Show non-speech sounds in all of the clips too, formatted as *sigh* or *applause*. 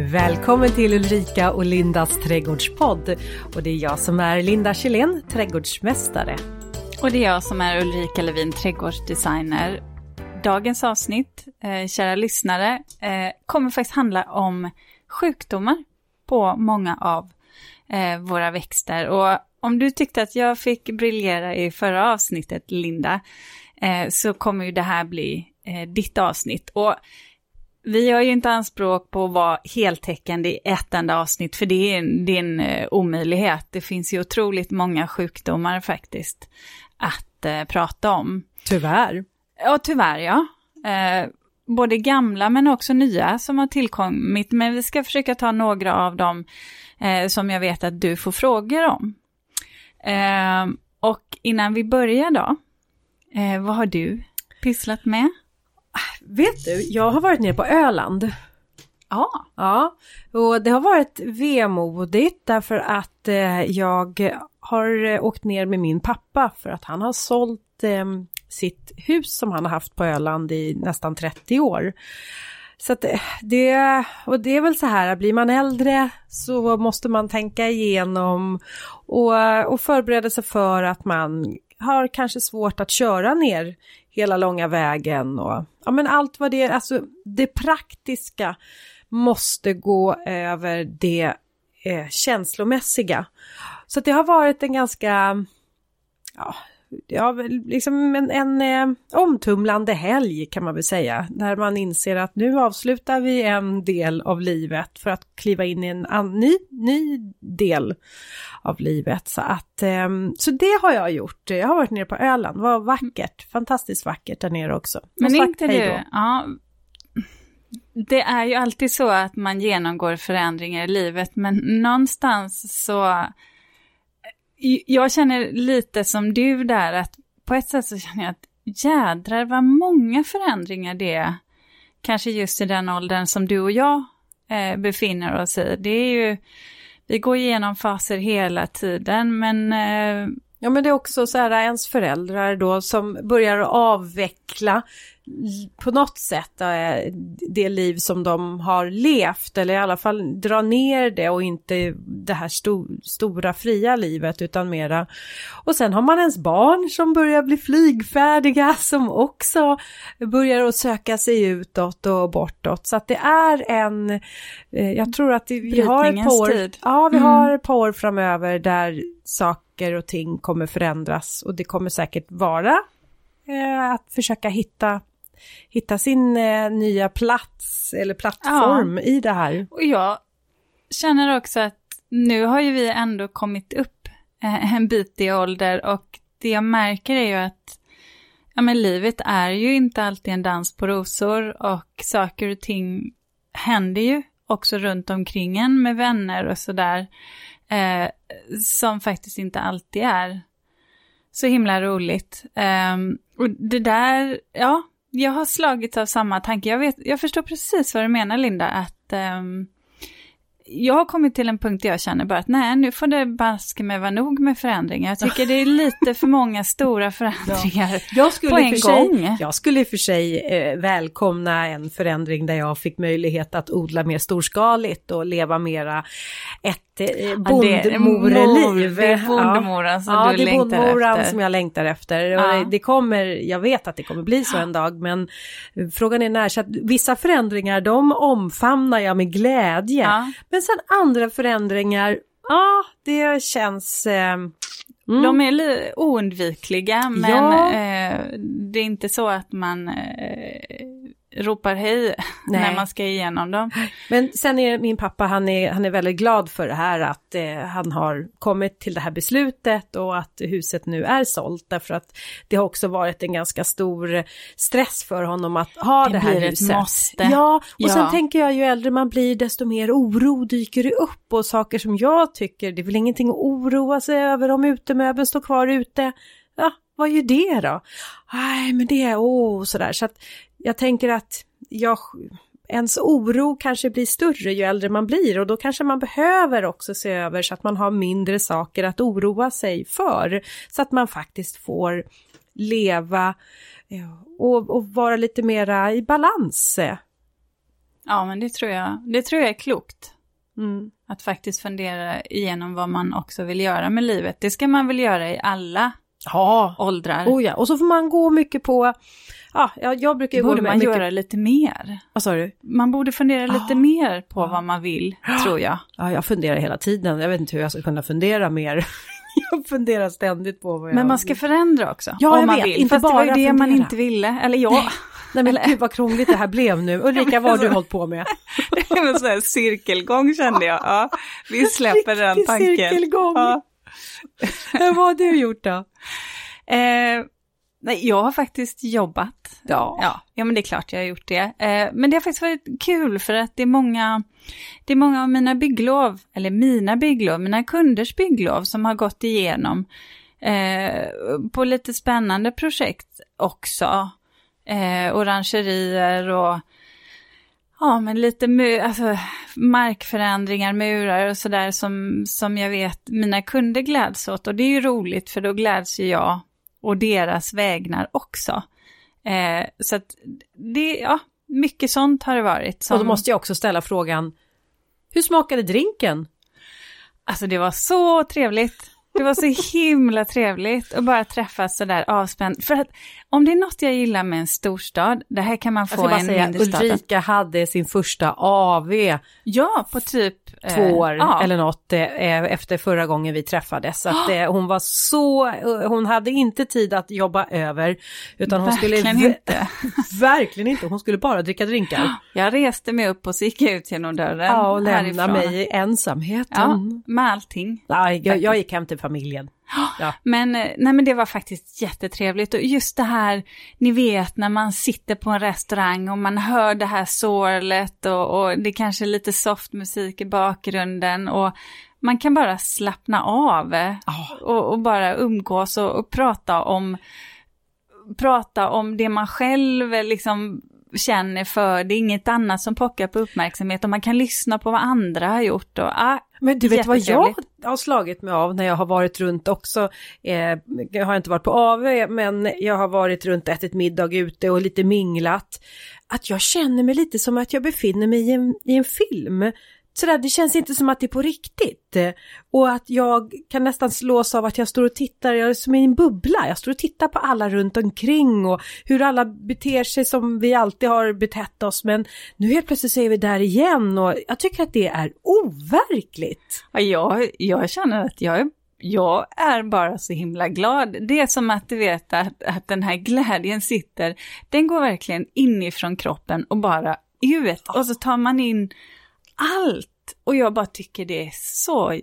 Välkommen till Ulrika och Lindas trädgårdspodd. Och det är jag som är Linda Kjellén, trädgårdsmästare. Och det är jag som är Ulrika Levin, trädgårdsdesigner. Dagens avsnitt, eh, kära lyssnare, eh, kommer faktiskt handla om sjukdomar på många av eh, våra växter. Och om du tyckte att jag fick briljera i förra avsnittet, Linda, eh, så kommer ju det här bli eh, ditt avsnitt. Och vi gör ju inte anspråk på att vara heltäckande i ett enda avsnitt, för det är en, det är en uh, omöjlighet. Det finns ju otroligt många sjukdomar faktiskt att uh, prata om. Tyvärr. Ja, tyvärr ja. Uh, både gamla men också nya som har tillkommit, men vi ska försöka ta några av dem som jag vet att du får frågor om. och innan vi börjar då, vad har du pysslat med? Vet du, jag har varit nere på Öland. Ja. Ja, och det har varit vemodigt därför att eh, jag har eh, åkt ner med min pappa för att han har sålt eh, sitt hus som han har haft på Öland i nästan 30 år. Så att eh, det, och det är väl så här, blir man äldre så måste man tänka igenom och, och förbereda sig för att man har kanske svårt att köra ner hela långa vägen och ja men allt vad det är, alltså det praktiska måste gå över det eh, känslomässiga. Så det har varit en ganska, ja, ja, liksom en, en eh, omtumlande helg kan man väl säga. När man inser att nu avslutar vi en del av livet för att kliva in i en an, ny, ny del av livet. Så, att, eh, så det har jag gjort. Jag har varit nere på Öland, det var vackert, fantastiskt vackert där nere också. Men inte du, ja, det är ju alltid så att man genomgår förändringar i livet, men någonstans så jag känner lite som du där, att på ett sätt så känner jag att jädrar vad många förändringar det är. Kanske just i den åldern som du och jag eh, befinner oss i. Det är ju, vi går igenom faser hela tiden, men eh, Ja men det är också så här ens föräldrar då som börjar avveckla på något sätt eh, det liv som de har levt eller i alla fall dra ner det och inte det här sto stora fria livet utan mera. Och sen har man ens barn som börjar bli flygfärdiga *laughs* som också börjar att söka sig utåt och bortåt. Så att det är en, eh, jag tror att vi har ett par år, ja, vi mm. har ett par år framöver där saker och ting kommer förändras och det kommer säkert vara eh, att försöka hitta hitta sin eh, nya plats eller plattform ja. i det här. Och jag känner också att nu har ju vi ändå kommit upp eh, en bit i ålder och det jag märker är ju att ja, men livet är ju inte alltid en dans på rosor och saker och ting händer ju också runt omkring en med vänner och sådär. Eh, som faktiskt inte alltid är så himla roligt. Eh, och det där, ja, jag har slagits av samma tanke. Jag, vet, jag förstår precis vad du menar Linda, att um, jag har kommit till en punkt där jag känner bara att nej, nu får det baske med vara nog med förändringar. Jag tycker det är lite för många stora förändringar ja. jag skulle på en för gång. Sig, jag skulle i och för sig eh, välkomna en förändring där jag fick möjlighet att odla mer storskaligt och leva mera ett eh, bondmoreliv. det är bondmoran som ja, du längtar efter. Ja, det är bondmoran som jag längtar efter. Ja. Det, kommer, jag vet att det kommer bli så en dag, men frågan är när. Så vissa förändringar, de omfamnar jag med glädje. Ja. Men sen andra förändringar, ja, det känns... Eh, Mm. De är oundvikliga men ja. eh, det är inte så att man eh, ropar hej Nej. när man ska igenom dem. Men sen är min pappa, han är, han är väldigt glad för det här att eh, han har kommit till det här beslutet och att huset nu är sålt därför att det har också varit en ganska stor stress för honom att ha det, det här huset. Måste. Ja, och ja. sen tänker jag ju äldre man blir desto mer oro dyker det upp och saker som jag tycker, det är väl ingenting att oroa sig över om utemöbeln står kvar ute. Ja, vad gör det då? Nej, men det är, åh, oh, sådär. Så att jag tänker att jag, ens oro kanske blir större ju äldre man blir och då kanske man behöver också se över så att man har mindre saker att oroa sig för. Så att man faktiskt får leva och, och vara lite mera i balans. Ja, men det tror jag, det tror jag är klokt. Mm. Att faktiskt fundera igenom vad man också vill göra med livet. Det ska man väl göra i alla Ja, åldrar. oh ja. Och så får man gå mycket på, ja, jag, jag brukar borde gå man mycket... göra lite mer. Vad sa du? Man borde fundera lite Ja. mer på vad man vill, tror jag. Ja, jag funderar hela tiden. Jag vet inte hur jag ska kunna fundera mer. *laughs* jag funderar ständigt på vad jag... Men man ska förändra också, Ja, om jag man vet. vill. Inte Fast det var ju bara det man fundera. inte ville. Eller jag, Nej men gud vad krångligt det här blev nu. Ulrika, vad har du hållit på med? *laughs* det var en sån här cirkelgång kände jag. Ja, vi släpper den tanken. cirkelgång. Ja. *laughs* vad har du gjort då? Eh, nej, jag har faktiskt jobbat. Ja. Ja, ja, men det är klart jag har gjort det. Eh, men det har faktiskt varit kul för att det är många, det är många av mina bygglov, eller mina bygglov, mina kunders bygglov som har gått igenom eh, på lite spännande projekt också. Eh, orangerier och Ja, men lite mu- alltså, markförändringar, murar och sådär som, som jag vet mina kunder gläds åt. Och det är ju roligt för då gläds ju jag och deras vägnar också. Eh, så att det, ja, mycket sånt har det varit. Som, Och då måste jag också ställa frågan, hur smakade drinken? Alltså det var så trevligt. Det var så himla trevligt att bara träffas sådär. För att om det är något jag gillar med en storstad, det här kan man få bara i en säga, mindre stad. Ulrika hade sin första AV Ja, på typ... eh, två år ja. eller något eh, efter förra gången vi träffades. Så att, eh, hon var så, eh, hon hade inte tid att jobba över. Utan hon Verkligen skulle, inte. *laughs* verkligen inte, hon skulle bara dricka drinkar. Jag reste mig upp och så gick jag ut genom dörren Ja, och lämna mig i ensamheten. Ja, med allting. Nej, jag, jag gick hem till familjen. Ja. Men, eh, nej, men det var faktiskt jättetrevligt och just det här, ni vet när man sitter på en restaurang och man hör det här sorlet och, och det kanske är lite soft musik i bakgrunden och man kan bara slappna av eh, och, och bara umgås och, och prata om prata om det man själv eh, liksom känner för. Det är inget annat som pockar på uppmärksamhet och man kan lyssna på vad andra har gjort. Och, ah, Men du vet vad jag har slagit mig av när jag har varit runt också. Eh, jag har inte varit på AV men jag har varit runt, ätit middag ute och lite minglat. Att jag känner mig lite som att jag befinner mig i en, i en film. Sådär, det känns inte som att det är på riktigt. Och att jag kan nästan slås av att jag står och tittar, jag är som i en bubbla. Jag står och tittar på alla runt omkring och hur alla beter sig som vi alltid har betett oss. Men nu helt plötsligt så är vi där igen och jag tycker att det är overkligt. Ja, jag, jag känner att jag är, jag är bara så himla glad. Det är som att du vet att, att den här glädjen sitter, den går verkligen inifrån kroppen och bara ut. Och så tar man in allt. Och jag bara tycker det är så,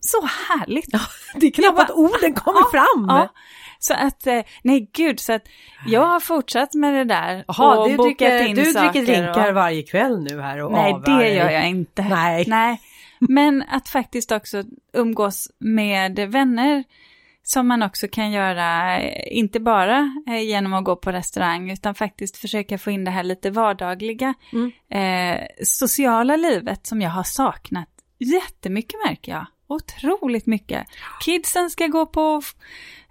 så härligt. Det är knappt att orden *laughs* kommer fram. Ja, så att, eh, nej gud, så att jag har fortsatt med det där. Jaha, och du, bokat dricker, in du saker dricker drinkar och- varje kväll nu här och Nej, avar det gör jag inte. Nej. Nej. Men att faktiskt också umgås med vänner som man också kan göra, eh, inte bara eh, genom att gå på restaurang, utan faktiskt försöka få in det här lite vardagliga Mm. eh, sociala livet som jag har saknat jättemycket märker jag. Otroligt mycket. Kidsen ska gå på,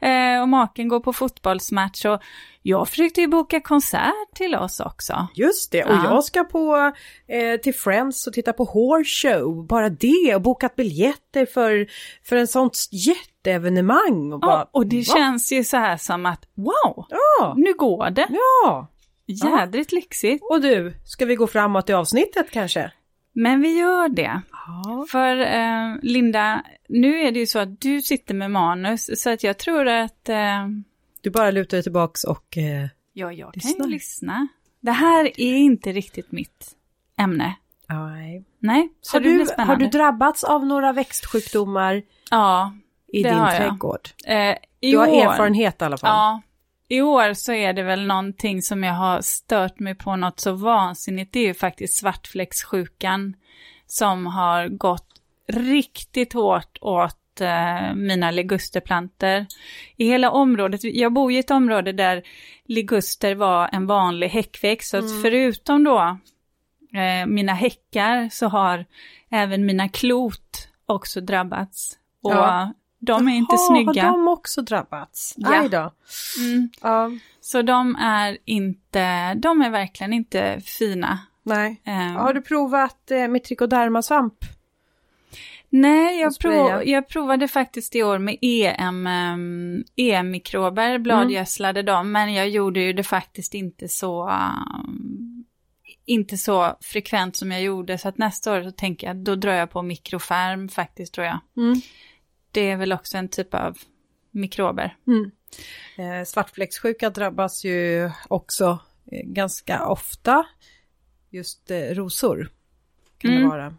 eh, och maken går på fotbollsmatch och jag försökte ju boka konsert till oss också. Just det, och Ja. jag ska på eh, till Friends och titta på Horse Show. Bara det och bokat biljetter för, för en sånt jätteevenemang. Och, bara, Ja, och det va? känns ju så här som att wow, Ja, nu går det. ja. Jädrigt lyxigt. Och du, ska vi gå framåt i avsnittet kanske? Men vi gör det. Ja. För eh, Linda, nu är det ju så att du sitter med manus, så att jag tror att eh, Du bara lutar dig tillbaks och... Eh, ja, jag kan Lyssna. ju lyssna. Det här är inte riktigt mitt ämne. nej. Nej, så Har, du, har du drabbats av några växtsjukdomar Ja, i Det din har jag. trädgård? eh, Du har år, erfarenhet i alla fall. Ja, i år så är det väl någonting som jag har stört mig på något så vansinnigt. Det är ju faktiskt svartfläckssjukan som har gått riktigt hårt åt eh, mina ligusterplanter. I hela området, jag bor i ett område där liguster var en vanlig häckväxt, så Mm. förutom då eh, mina häckar så har även mina klot också drabbats. Och Ja. De är inte Jaha, snygga. Har de också drabbats? Ja. Aj då. Mm. Ja. Så de är inte, de är verkligen inte fina Nej. Ehm. Har du provat eh, mitricodermasvamp? Nej, jag, prov, jag provade faktiskt i år med EM, um, EM-mikrober, bladgödslade dem, men jag gjorde ju det faktiskt inte så, um, inte så frekvent som jag gjorde, så att nästa år så tänker jag, då drar jag på mikrofärm faktiskt tror jag. Mm. Det är väl också en typ av mikrober. Mm. Eh, svartfläckssjuka drabbas ju också eh, ganska ofta. Just eh, rosor kan det Mm. vara.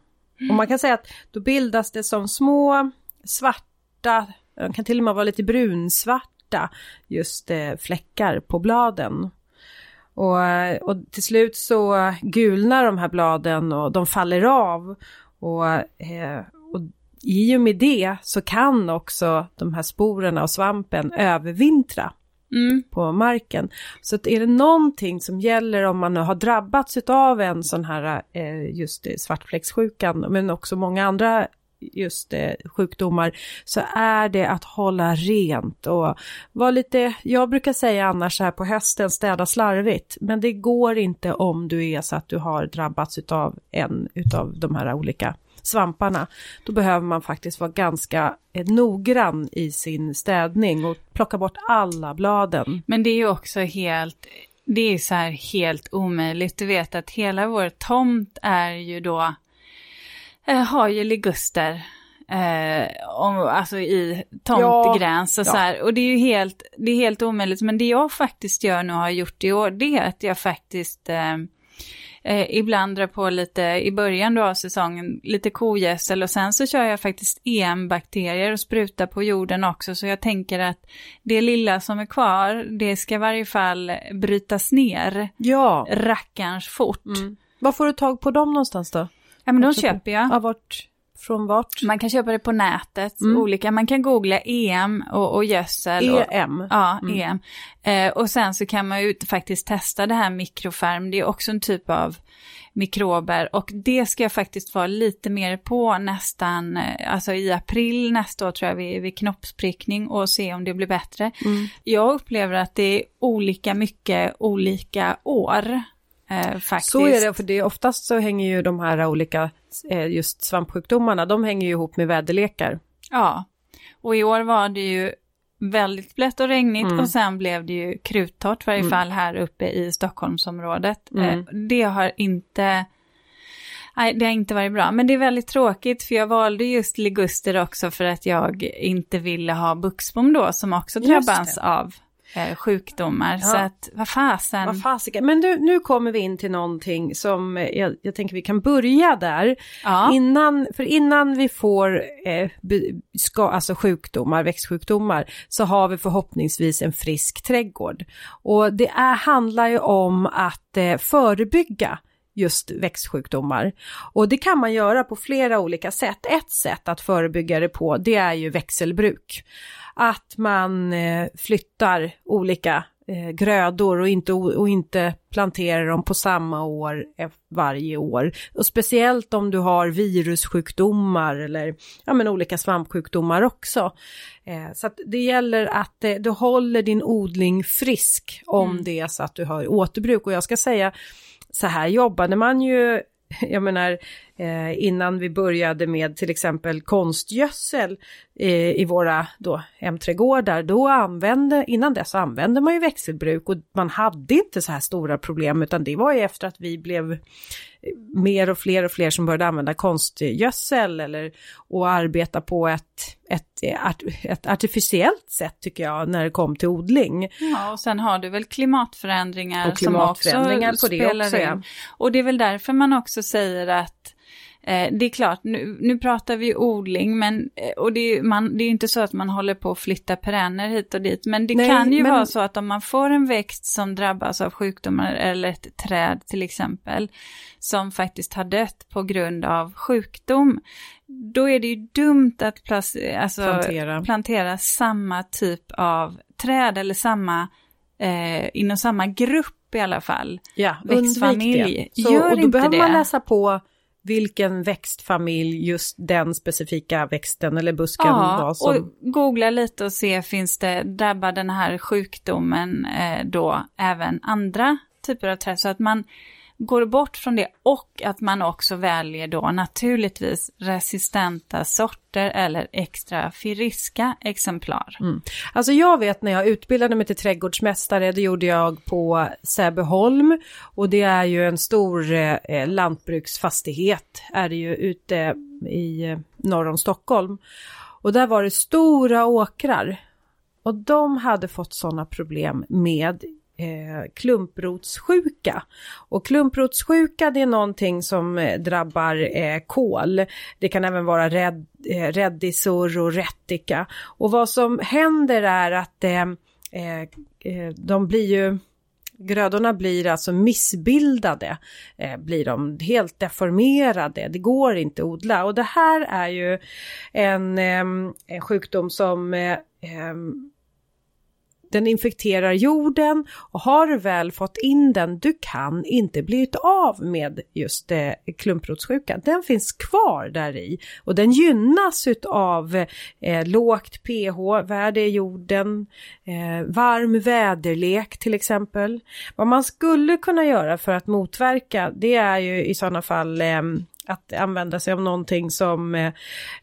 Och man kan säga att då bildas det som små svarta, de kan till och med vara lite brunsvarta, just eh, fläckar på bladen. Och, eh, och till slut så gulnar de här bladen och de faller av. Och, eh, och i och med det så kan också de här sporerna och svampen övervintra Mm. på marken. Så att är det någonting som gäller om man nu har drabbats av en sån här eh, just eh, svartfläckssjukan men också många andra just eh, sjukdomar så är det att hålla rent och vara lite, jag brukar säga annars så här på hösten städa slarvigt men det går inte om du är så att du har drabbats av en utav de här olika svamparna. Då behöver man faktiskt vara ganska eh, noggrann i sin städning och plocka bort alla bladen. Men det är ju också helt, det är så här helt omöjligt. Du vet att hela vår tomt är ju då, eh, har ju liguster. Eh, om, alltså i tomtgräns och Ja, så ja. här. Och det är ju helt, det är helt omöjligt. Men det jag faktiskt gör nu och har gjort i år, det är att jag faktiskt eh, eh, ibland drar på lite, i början då av säsongen, lite kogödsel och sen så kör jag faktiskt EM-bakterier och sprutar på jorden också. Så jag tänker att det lilla som är kvar, det ska i varje fall brytas ner Ja. rackarns fort. Mm. Var får du tag på dem någonstans då? Ja men de köper jag. Ja, vart? Från vart? Man kan köpa det på nätet, Mm. olika, man kan googla EM och, och gödsel. Och, EM. Ja, Mm. EM. Eh, och sen så kan man ju faktiskt testa det här mikrofärm, det är också en typ av mikrober och det ska jag faktiskt vara lite mer på nästan, eh, alltså i april nästa år tror jag vid, vid knoppsprickning och se om det blir bättre. Mm. Jag upplever att det är olika mycket olika år. Eh, faktiskt. Så är det, för det är oftast så hänger ju de här olika just svampsjukdomarna, de hänger ju ihop med väderlekar. Ja, och i år var det ju väldigt blött och regnigt Mm. och sen blev det ju kruttorrt, i varje Mm. fall här uppe i Stockholmsområdet. Mm. Eh, det har inte, nej det har inte varit bra, men det är väldigt tråkigt för jag valde just liguster också för att jag inte ville ha buxbom då som också drabbas av eh, sjukdomar. Ja. Så att, vad fasen. Vad fasiken. Men du, nu kommer vi in till någonting som eh, jag, jag tänker vi kan börja där. ja. Innan, för innan vi får eh, ska, alltså sjukdomar, växtsjukdomar, så har vi förhoppningsvis en frisk trädgård. Och det är, handlar ju om att eh, förebygga just växtsjukdomar. Och det kan man göra på flera olika sätt. Ett sätt att förebygga det på, det är ju växelbruk. Att man eh, flyttar olika eh, grödor och inte, och inte planterar dem på samma år varje år. Och speciellt om du har virussjukdomar eller ja, men olika svampsjukdomar också. Eh, så det gäller att eh, du håller din odling frisk om Mm. det är så att du har återbruk. Och jag ska säga, så här jobbade man ju *laughs* jag menar, eh, innan vi började med till exempel konstgödsel eh, i våra då, hemträdgårdar, då använde, innan dess använde man ju växelbruk och man hade inte så här stora problem utan det var ju efter att vi blev mer och fler och fler som började använda konstgödsel eller och arbeta på ett, ett, art, ett artificiellt sätt tycker jag när det kom till odling. Ja, och sen har du väl klimatförändringar, Och klimatförändringar som också på det spelar också, ja. in. Och det är väl därför man också säger att eh, det är klart, nu, nu pratar vi odling, men, eh, och det är, man, det är inte så att man håller på att flytta perenner hit och dit, men det Nej, kan ju men- vara så att om man får en växt som drabbas av sjukdomar, eller ett träd till exempel, som faktiskt har dött på grund av sjukdom, då är det ju dumt att place- alltså, Plantera. plantera samma typ av träd eller samma, eh, inom samma grupp i alla fall. Ja, undvik det. Så, Gör och då behöver det. man läsa på vilken växtfamilj just den specifika växten eller busken var Ja, som... och googla lite och se finns det, drabbar den här sjukdomen eh, då även andra typer av träd? Så att man, går bort från det och att man också väljer då naturligtvis resistenta sorter eller extra friska exemplar. Mm. Alltså jag vet när jag utbildade mig till trädgårdsmästare, det gjorde jag på Säbeholm och det är ju en stor eh, lantbruksfastighet, är det ju ute i eh, norr om Stockholm. Och där var det stora åkrar. Och de hade fått sådana problem med eh, klumprotssjuka. Och klumprotssjuka det är någonting som eh, drabbar eh, kål. Det kan även vara rädd, eh, och rättika. Och vad som händer är att eh, eh, eh, de blir ju Grödorna blir alltså missbildade, eh, blir de helt deformerade, det går inte att odla. Och det här är ju en, eh, en sjukdom som eh, eh den infekterar jorden och har du väl fått in den, du kan inte bli av med just eh, klumprotssjukan. Den finns kvar där i och den gynnas utav eh, lågt pH-värde i jorden, eh, varm väderlek till exempel. Vad man skulle kunna göra för att motverka det är ju i sådana fall eh, att använda sig av någonting som eh,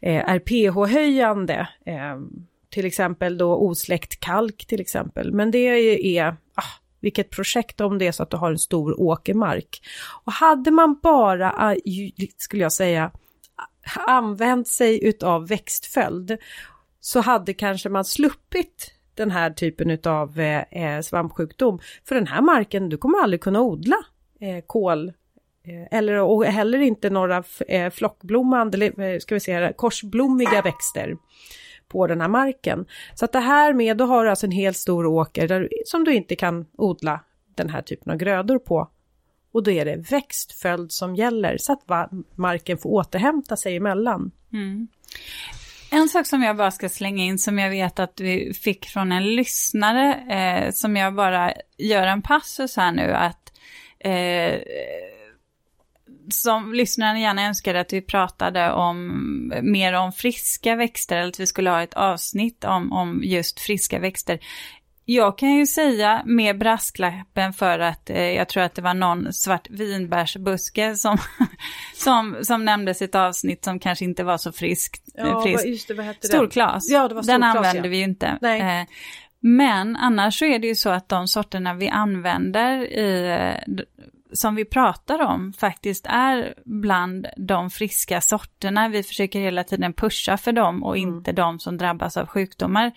eh är pH-höjande eh, till exempel då osläckt kalk till exempel. Men det är, ah, vilket projekt om det är så att du har en stor åkermark. Och hade man bara, ah, skulle jag säga, använt sig utav växtföljd så hade kanske man sluppit den här typen utav eh, eh svampsjukdom. För den här marken, du kommer aldrig kunna odla eh, kål eh, eller och heller inte några eh, flockblommande, ska vi säga korsblommiga växter på den här marken. Så att det här med, då har du alltså en helt stor åker där, som du inte kan odla den här typen av grödor på. Och då är det växtföljd som gäller så att marken får återhämta sig emellan. Mm. En sak som jag bara ska slänga in som jag vet att vi fick från en lyssnare, eh, som jag bara gör en passus här nu, att eh, som lyssnarna gärna önskade att vi pratade om mer om friska växter, eller att vi skulle ha ett avsnitt om, om just friska växter. Jag kan ju säga med brasklappen för att eh, jag tror att det var någon svart vinbärsbuske som, *laughs* som, som nämndes i ett avsnitt som kanske inte var så friskt. Ja, frisk. just det, vad hette Storklas. Ja, det var Den använde ja. vi ju inte. Eh, men annars så är det ju så att de sorterna vi använder i eh, som vi pratar om faktiskt är bland de friska sorterna. Vi försöker hela tiden pusha för dem och mm. inte de som drabbas av sjukdomar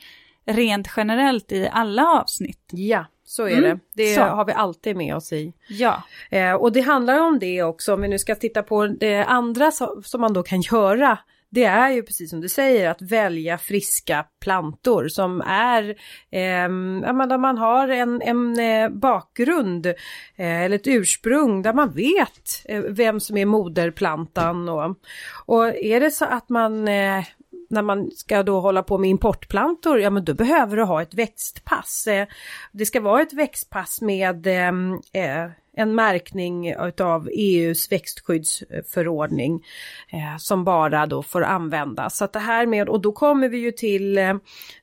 rent generellt i alla avsnitt. Ja, så är mm. det. Det så. har vi alltid med oss i. Ja. Eh, och det handlar om det också, om vi nu ska titta på det andra som man då kan göra det är ju precis som du säger att välja friska plantor som är, eh, där man har en, en eh, bakgrund eh, eller ett ursprung där man vet eh, vem som är moderplantan och, och är det så att man eh, när man ska då hålla på med importplantor, ja men då behöver du ha ett växtpass. Eh, det ska vara ett växtpass med ehm, eh, en märkning utav EUs växtskyddsförordning eh, som bara då får användas. Så att det här med, och då kommer vi ju till eh,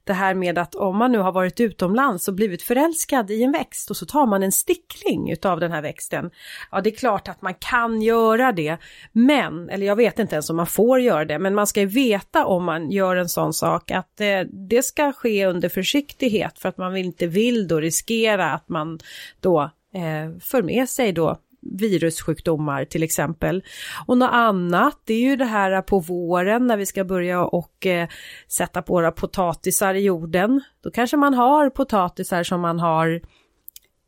det här med att om man nu har varit utomlands och blivit förälskad i en växt och så tar man en stickling utav den här växten. Ja, det är klart att man kan göra det, men, eller jag vet inte ens om man får göra det, men man ska ju veta om man gör en sån sak att eh, det ska ske under försiktighet för att man inte vill då riskera att man då eh, för med sig då virussjukdomar till exempel. Och något annat, det är ju det här på våren när vi ska börja och eh, sätta på våra potatisar i jorden. Då kanske man har potatisar som man har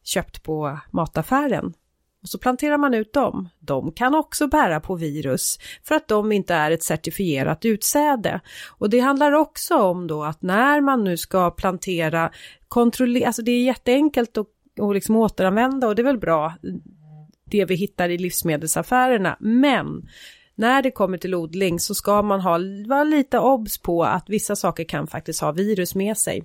köpt på mataffären. Och så planterar man ut dem. De kan också bära på virus för att de inte är ett certifierat utsäde. Och det handlar också om då att när man nu ska plantera, kontrollera, alltså det är jätteenkelt att och liksom återanvända och det är väl bra det vi hittar i livsmedelsaffärerna. Men när det kommer till odling så ska man ha, vara lite obs på att vissa saker kan faktiskt ha virus med sig.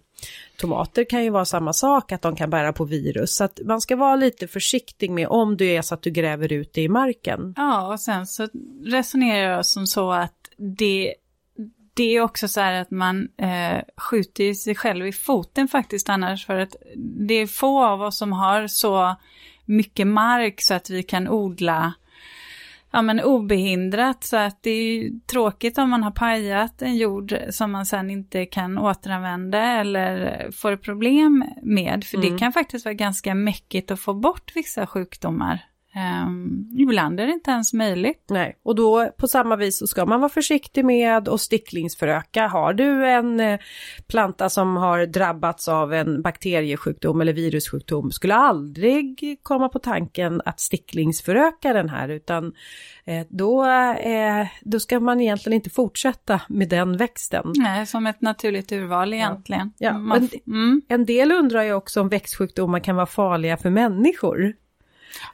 Tomater kan ju vara samma sak, att de kan bära på virus. Så att man ska vara lite försiktig med om du är så att du gräver ut det i marken. Ja, och sen så resonerar jag som så att det det är också så här att man eh, skjuter sig själv i foten faktiskt annars för att det är få av oss som har så mycket mark så att vi kan odla ja, men obehindrat. Så att det är tråkigt om man har pajat en jord som man sen inte kan återanvända eller får problem med. För mm. det kan faktiskt vara ganska mäckigt att få bort vissa sjukdomar. Um, ibland är det inte ens möjligt. Nej, och då på samma vis så ska man vara försiktig med att sticklingsföröka. Har du en eh, planta som har drabbats av en bakteriesjukdom eller virussjukdom skulle aldrig komma på tanken att sticklingsföröka den här utan eh, då, eh, då ska man egentligen inte fortsätta med den växten. Nej, som ett naturligt urval egentligen. Ja, ja. Man, mm. En del undrar ju också om växtsjukdomar kan vara farliga för människor.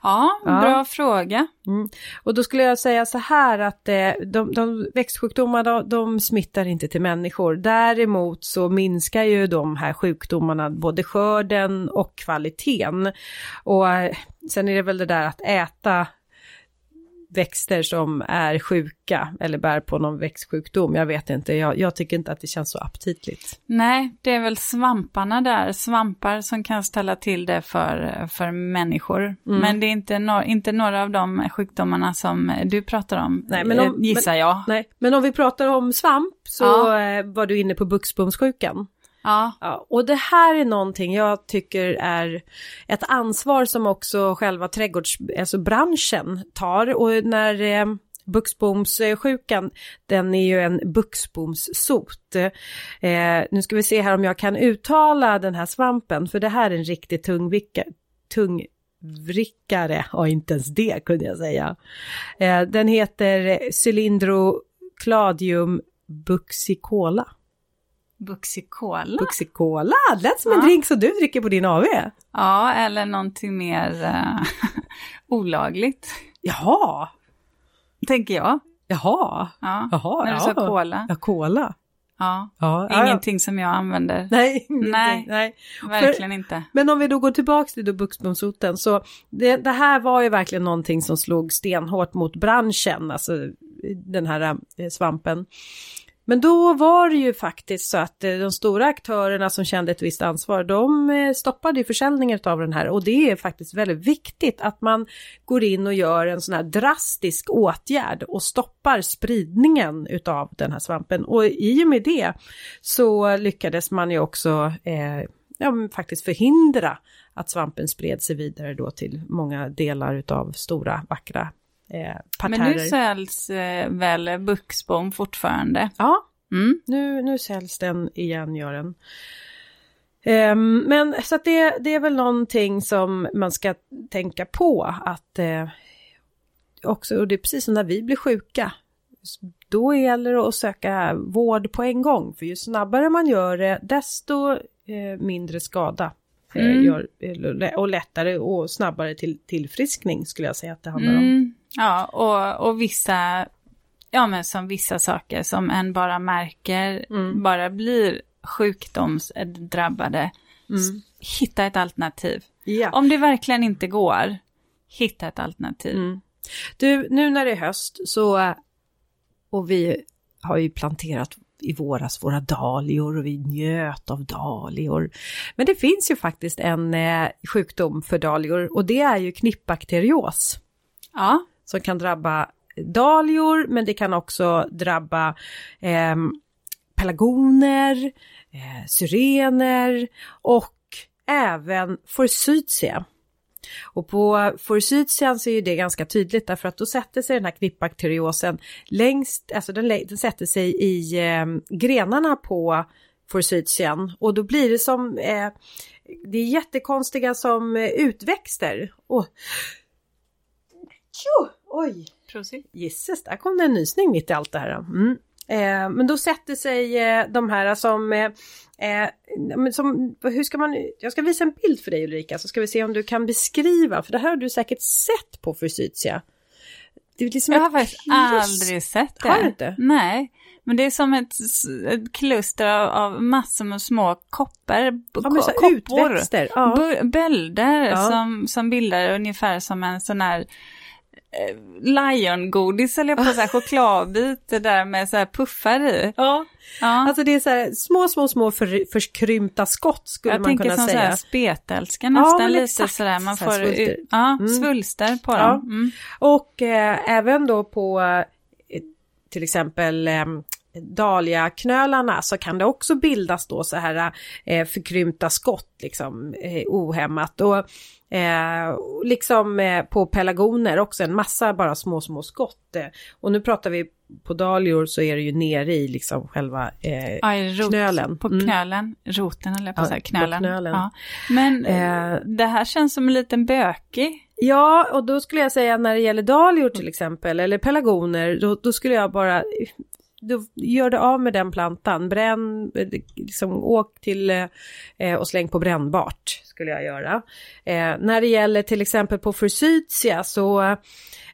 Ja, bra ja. fråga. Mm. Och då skulle jag säga så här att eh, de, de växtsjukdomar de, de smittar inte till människor. Däremot så minskar ju de här sjukdomarna både skörden och kvaliteten. Och eh, sen är det väl det där att äta växter som är sjuka eller bär på någon växtsjukdom. Jag vet inte, jag, jag, tycker inte att det känns så aptitligt. Nej, det är väl svamparna där, svampar som kan ställa till det för, för människor. Mm. Men det är inte, no, inte några av de sjukdomarna som du pratar om, nej, men om gissar jag. nej, men om vi pratar om svamp så ja. Eh, var du inne på buxbomssjukan. Ja. ja. Och det här är någonting jag tycker är ett ansvar som också själva trädgårdsbranschen alltså tar. Och när eh, Buxbomssjukan, den är ju en buxbomssot. Eh, nu ska vi se här om jag kan uttala den här svampen, för det här är en riktig tungvicka, tungvrickare, ja inte ens det kunde jag säga. Eh, den heter Cylindrocladium buxicola. Buxicola. Buxicola, det lät som en drink som du dricker på din AV. Ja, eller någonting mer uh, *laughs* olagligt. Jaha. Tänker jag. Jaha. Ja, Jaha, när du ja. sa cola. Ja, cola. Ja, ja ingenting ja. som jag använder. Nej, nej, nej. verkligen För, inte. Men om vi då går tillbaka till buxbomsoten så det, det, här var ju verkligen någonting som slog stenhårt mot branschen, alltså den här eh, svampen. Men då var det ju faktiskt så att eh, de stora aktörerna som kände ett visst ansvar, de eh, stoppade ju försäljningen av den här och det är faktiskt väldigt viktigt att man går in och gör en sån här drastisk åtgärd och stoppar spridningen utav den här svampen. Och i och med det så lyckades man ju också eh, ja, faktiskt förhindra att svampen spred sig vidare då till många delar utav stora vackra eh, Men nu säljs eh, väl Buxbom fortfarande? Ja, mm. nu, nu säljs den igen, gör den. Um, men så att det, det är väl någonting som man ska tänka på att eh, också, och det är precis som när vi blir sjuka, då gäller det att söka vård på en gång, för ju snabbare man gör det, desto eh, mindre skada eh, mm. gör, och lättare och snabbare till tillfriskning skulle jag säga att det handlar mm. Ja, och, och vissa, ja men som vissa saker som en bara märker mm. bara blir sjukdomsdrabbade. Mm. Hitta ett alternativ. Ja. Om det verkligen inte går, hitta ett alternativ. Mm. Du, nu när det är höst så, och vi har ju planterat i våras våra dahlior och vi njöt av dahlior. Men det finns ju faktiskt en eh, sjukdom för dahlior och det är ju knippbakterios. Ja som kan drabba dahlior men det kan också drabba eh, pelargoner, eh, syrener och även forsythia. Och på forsythian så är det ganska tydligt därför att då sätter sig den här knippbakteriosen längst, alltså den, den sätter sig i eh, grenarna på forsythian och då blir det som, eh, det är jättekonstiga som eh, utväxter. Oh. Tjo! Oj! Prosit. Gisses, där kom det en nysning mitt i allt det här. Mm. Eh, men då sätter sig eh, de här som, eh, eh som, hur ska man, jag ska visa en bild för dig Ulrika så ska vi se om du kan beskriva, för det här har du säkert sett på Forsythia. Det är liksom jag har faktiskt aldrig sett det. Har du inte? Nej. Men det är som ett, ett kluster av, av massor med små koppar, ja, koppor, ja. bölder ja. som, som bildar ungefär som en sån här eh, Lion-godis eller på så här *laughs* chokladbit det där med så här puffar i. Ja, Ja. alltså det är så här små, små, små för, förkrympta skott skulle jag man tänker kunna som så säga. här spetälska nästan men lite sådär. Man Så får svulster. ja, Mm. svulster på Ja. dem. Mm. Och eh, även då på eh, till exempel eh, dahliaknölarna så kan det också bildas då så här eh, förkrympta skott liksom eh, ohämmat. Och eh, liksom eh, på pelargoner också en massa bara små små skott. Eh. Och nu pratar vi på dahlior så är det ju nere i liksom själva eh, Ja, rot, Knölen. På Mm. knölen, roten eller på Ja, här, på knölen. knölen. Ja. Men Eh. det här känns som en liten bökig. Ja, och då skulle jag säga när det gäller dahlior till exempel, eller pelargoner, då, då skulle jag bara då gör du av med den plantan, bränn, eh, liksom åk till eh, och släng på brännbart skulle jag göra. Eh, när det gäller till exempel på forsythia så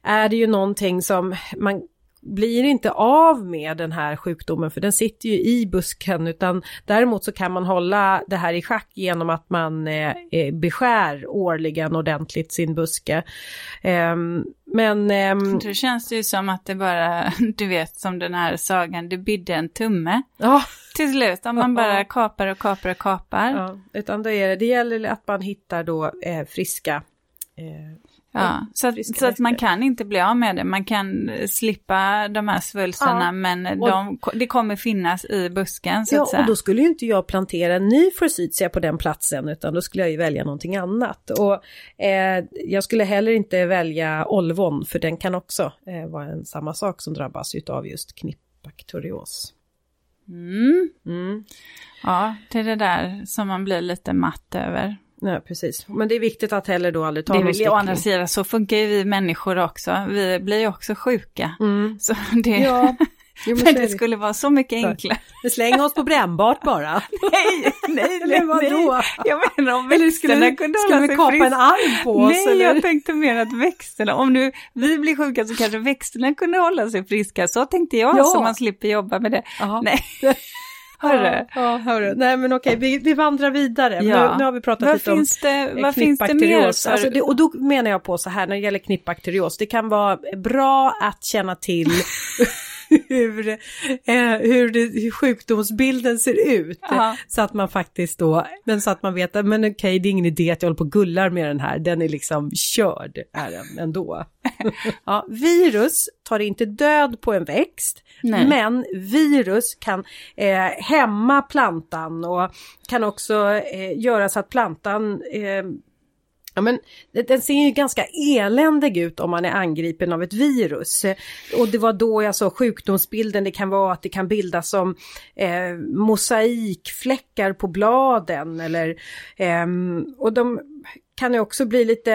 är det ju någonting som man blir inte av med den här sjukdomen för den sitter ju i busken utan däremot så kan man hålla det här i schack genom att man eh, eh, beskär årligen ordentligt sin buske. Ehm, men ehm, Då känns det ju som att det bara, *laughs* du vet som den här sagan, det bidde en tumme. ja, Till slut, om man bara kapar och kapar och kapar. ja, utan då är det, det gäller att man hittar då eh, friska eh, Ja, så att, så att man kan inte bli av med det. Man kan slippa de här svulstarna Ja, men de, det kommer finnas i busken så Ja, att säga. och då skulle ju inte jag plantera en ny forsythia på den platsen utan då skulle jag ju välja någonting annat. Och eh, jag skulle heller inte välja olvon för den kan också eh, vara en samma sak som drabbas utav just knippbakterios. Mm. Mm. Ja, det är det där som man blir lite matt över. Ja, precis. Men det är viktigt att heller då aldrig ta Det någon å stickning. andra sidan så funkar ju vi människor också. Vi blir ju också sjuka. Mm. *laughs* Så det, Ja, jo, men *laughs* men det skulle vara så mycket enklare. Släng oss på brännbart bara. *laughs* Nej, nej, Eller vadå? Jag menar om växterna skulle, kunde skulle hålla vi kapa friska. en arm på oss? Nej, eller? jag tänkte mer att växterna, om nu vi blir sjuka så kanske växterna kunde hålla sig friska. Så tänkte jag, Ja. så man slipper jobba med det. Jaha. Nej, hörru. Ja, hörru. Nej men okej, vi, vi vandrar vidare. Ja. Nu, nu har vi pratat Vad lite om det, eh, vad finns det mer knippbakterios. för... Alltså det, och då menar jag på så här när det gäller knippbakterios. Det kan vara bra att känna till *laughs* hur, eh, hur, det, hur sjukdomsbilden ser ut. Ja. Så att man faktiskt då, men så att man vet att men okej det är ingen idé att jag håller på och gullar med den här. Den är liksom körd är den ändå. *laughs* ja, virus tar inte död på en växt. Nej. Men virus kan eh, hämma plantan och kan också eh, göra så att plantan eh, Ja, men den- ser ju ganska eländig ut om man är angripen av ett virus. Och det var då jag sa sjukdomsbilden, det kan vara att det kan bildas som eh, mosaikfläckar på bladen eller Eh, och de kan ju också bli lite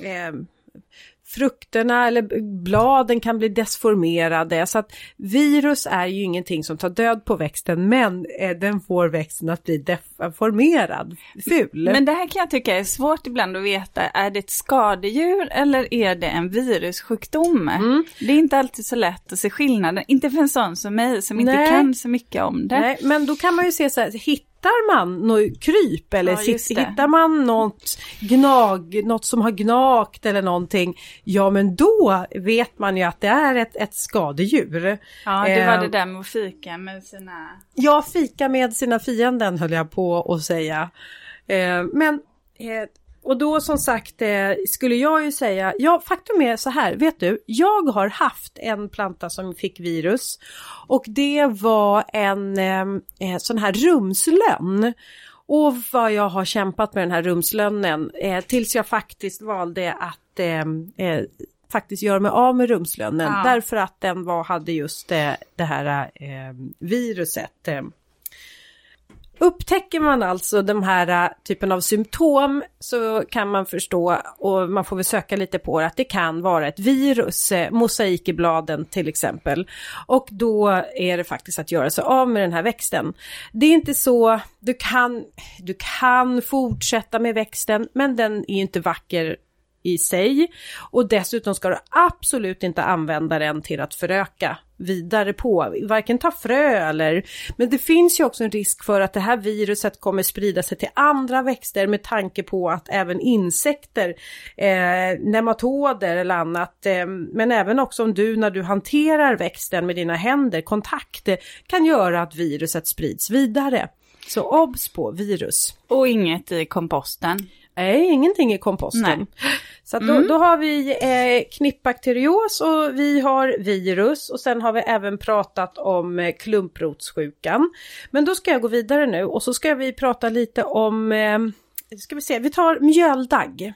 eh, frukterna eller bladen kan bli desformerade. Så att virus är ju ingenting som tar död på växten men eh, den får växten att bli deformerad, ful. Men det här kan jag tycka är svårt ibland att veta. Är det ett skadedjur eller är det en virussjukdom? Mm. Det är inte alltid så lätt att se skillnaden. Inte för en sån som mig som inte Nej. kan så mycket om det. Nej, men då kan man ju se så här, hittar man något kryp eller Ja, just sit, det. hittar man något gnag, något som har gnagt eller någonting, ja men då vet man ju att det är ett, ett skadedjur. Ja, det var Eh, det där med att fika med sina... Ja, fika med sina fienden höll jag på att säga. Eh, men, eh, och då som sagt eh, skulle jag ju säga, ja faktum är så här, vet du, jag har haft en planta som fick virus och det var en eh, eh, sån här rumslönn. Och vad jag har kämpat med den här rumslönnen eh, tills jag faktiskt valde att eh, eh, faktiskt göra mig av med rumslönnen Ja. därför att den var, hade just eh, det här eh, viruset. Upptäcker man alltså den här äh, typen av symptom så kan man förstå och man får väl söka lite på det att det kan vara ett virus, eh, mosaik i bladen till exempel. Och då är det faktiskt att göra sig av med den här växten. Det är inte så, du kan, du kan fortsätta med växten men den är inte vacker i sig och dessutom ska du absolut inte använda den till att föröka vidare på, varken ta frö eller... Men det finns ju också en risk för att det här viruset kommer sprida sig till andra växter med tanke på att även insekter, eh, nematoder eller annat, eh, men även också om du när du hanterar växten med dina händer, kontakt, kan göra att viruset sprids vidare. Så obs på virus. Och inget i komposten. Nej, ingenting i komposten. Nej. Så då, mm. då, har vi eh, knippbakterios och vi har virus och sen har vi även pratat om eh, klumprotssjukan. Men då ska jag gå vidare nu och så ska vi prata lite om, eh, ska vi se, vi tar mjöldagg.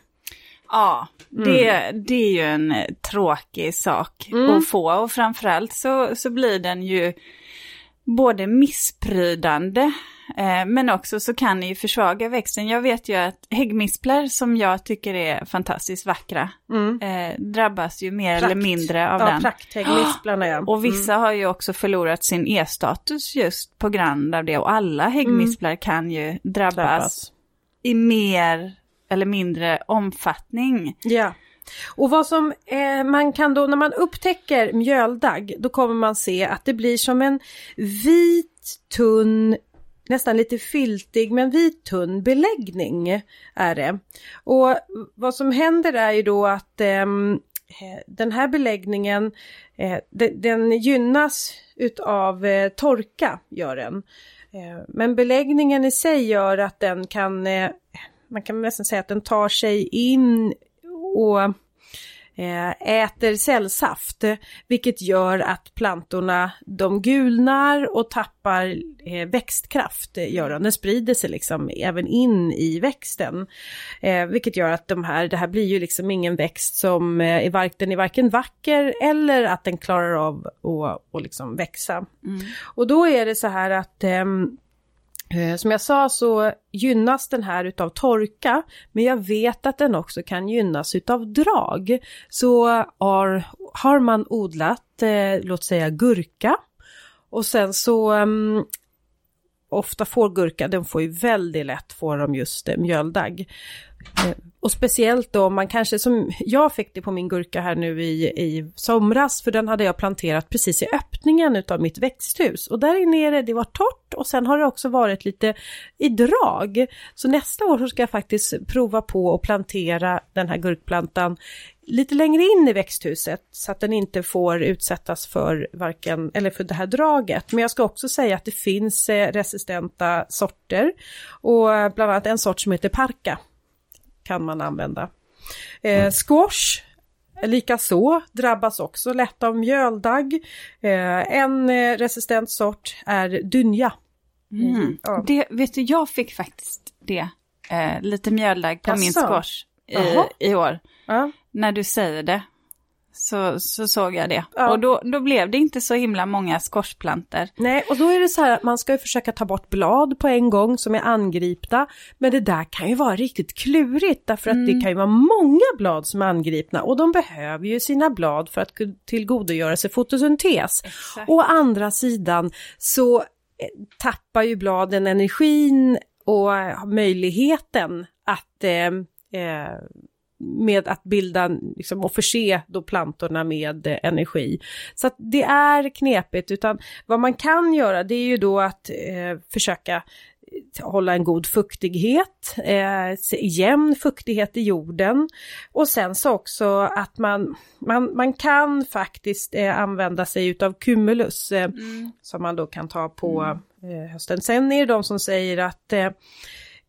Ja, det, mm. det är ju en eh, tråkig sak mm. att få och framförallt så, så blir den ju både missprydande men också så kan ni ju försvaga växten. Jag vet ju att häggmisplar som jag tycker är fantastiskt vackra mm. eh, drabbas ju mer Prakt. eller mindre av ja, den. Prakthäggmisplarna ja. Och vissa mm. har ju också förlorat sin E-status just på grund av det. Och alla häggmisplar mm. kan ju drabbas, drabbas, i mer eller mindre omfattning. Ja. Och vad som eh, man kan då, när man upptäcker mjöldagg, då kommer man se att det blir som en vit, tunn nästan lite filtig men vit tunn beläggning är det. Och vad som händer är ju då att ehm, eh, den här beläggningen eh, den, den, gynnas utav eh, torka gör den. Eh, men beläggningen i sig gör att den kan, eh, man kan nästan säga att den tar sig in och äter cellsaft, vilket gör att plantorna de gulnar och tappar eh, växtkraft. Gör den. den sprider sig liksom även in i växten. Eh, vilket gör att de här, det här blir ju liksom ingen växt som är, varken, den är varken vacker eller att den klarar av att, att liksom växa. Mm. Och då är det så här att ehm, Eh, Eh, som jag sa så gynnas den här utav torka, men jag vet att den också kan gynnas utav drag. Så har, har man odlat, eh, låt säga gurka, och sen så um, ofta får gurka, den får ju väldigt lätt får de just eh, mjöldagg. Eh, och speciellt då man kanske som jag fick det på min gurka här nu i, i somras för den hade jag planterat precis i öppningen utav mitt växthus och där nere det var torrt och sen har det också varit lite i drag. Så nästa år så ska jag faktiskt prova på att plantera den här gurkplantan lite längre in i växthuset så att den inte får utsättas för varken, eller för det här draget. Men jag ska också säga att det finns eh, resistenta sorter och eh, bland annat en sort som heter Parka kan man använda. Eh, squash Likaså drabbas också lätt av mjöldagg. Eh, en eh, resistent sort är dynja. Mm. Ja. Det, vet du, jag fick faktiskt det. Eh, lite mjöldagg på Asså. min squash i, i år. Ja. När du säger det så, så såg jag det. Ja. Och då, då blev det inte så himla många skorsplanter. Nej, och då är det så här att man ska ju försöka ta bort blad på en gång som är angripna. Men det där kan ju vara riktigt klurigt därför att mm. det kan ju vara många blad som är angripna och de behöver ju sina blad för att tillgodogöra sig fotosyntes. Exakt. Å andra sidan så eh, tappar ju bladen energin och möjligheten att eh, eh, med att bilda liksom, och förse då plantorna med eh, energi. Så det är knepigt, utan vad man kan göra det är ju då att eh, försöka eh, hålla en god fuktighet, eh, jämn fuktighet i jorden och sen så också att man, man, man kan faktiskt eh, använda sig utav cumulus eh, mm. som man då kan ta på mm. eh, hösten. Sen är det de som säger att eh,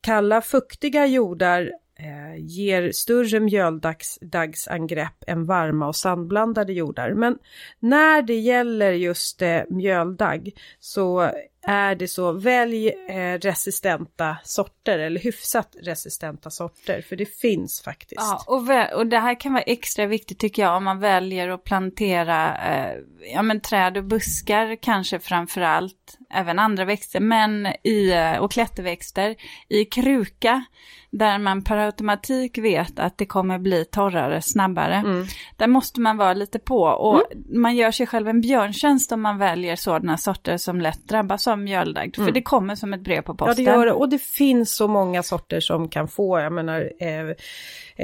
kalla fuktiga jordar eh, ger större mjöldagsangrepp än varma och sandblandade jordar. Men när det gäller just eh, mjöldagg så är det så, välj eh, resistenta sorter eller hyfsat resistenta sorter, för det finns faktiskt. Ja, och, och det här kan vara extra viktigt tycker jag om man väljer att plantera eh, ja, men träd och buskar kanske framför allt, även andra växter, men i, eh, och klätterväxter i kruka där man per automatik vet att det kommer bli torrare snabbare. Mm. Där måste man vara lite på och mm. man gör sig själv en björntjänst om man väljer sådana sorter som lätt drabbas som mjöldagd, för Mm. det kommer som ett brev på Ja, posten. det gör det. Och det finns så många sorter som kan få, jag menar, eh,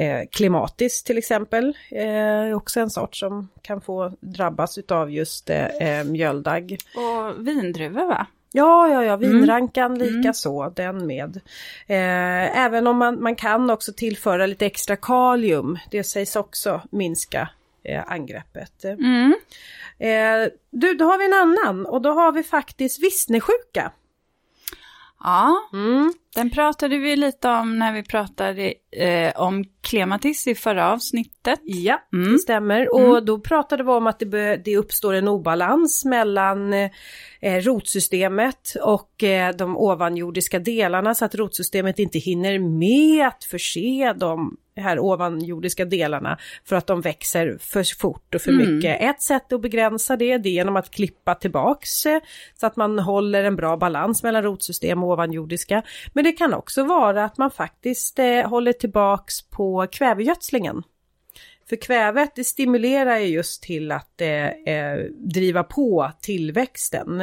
eh, klimatis till exempel, eh, också en sort som kan få drabbas utav just eh, eh, mjöldagg. Och vindruvor va? Ja, ja, ja, vinrankan Mm. lika så, den med. Eh, även om man, man kan också tillföra lite extra kalium, det sägs också minska eh, angreppet. Mm. Eh, du, då har vi en annan och då har vi faktiskt vissnesjuka. Ja, Mm. den pratade vi lite om när vi pratade eh, om klematis i förra avsnittet. Ja, Mm. det stämmer. Och då pratade vi om att det, det uppstår en obalans mellan eh, rotsystemet och eh, de ovanjordiska delarna så att rotsystemet inte hinner med att förse de här ovanjordiska delarna för att de växer för fort och för Mm. mycket. Ett sätt att begränsa det, det är genom att klippa tillbaks eh, så att man håller en bra balans mellan rotsystem och ovanjordiska. Men det kan också vara att man faktiskt eh, håller tillbaks på kvävegödslingen. För kvävet det stimulerar ju just till att eh, eh, driva på tillväxten.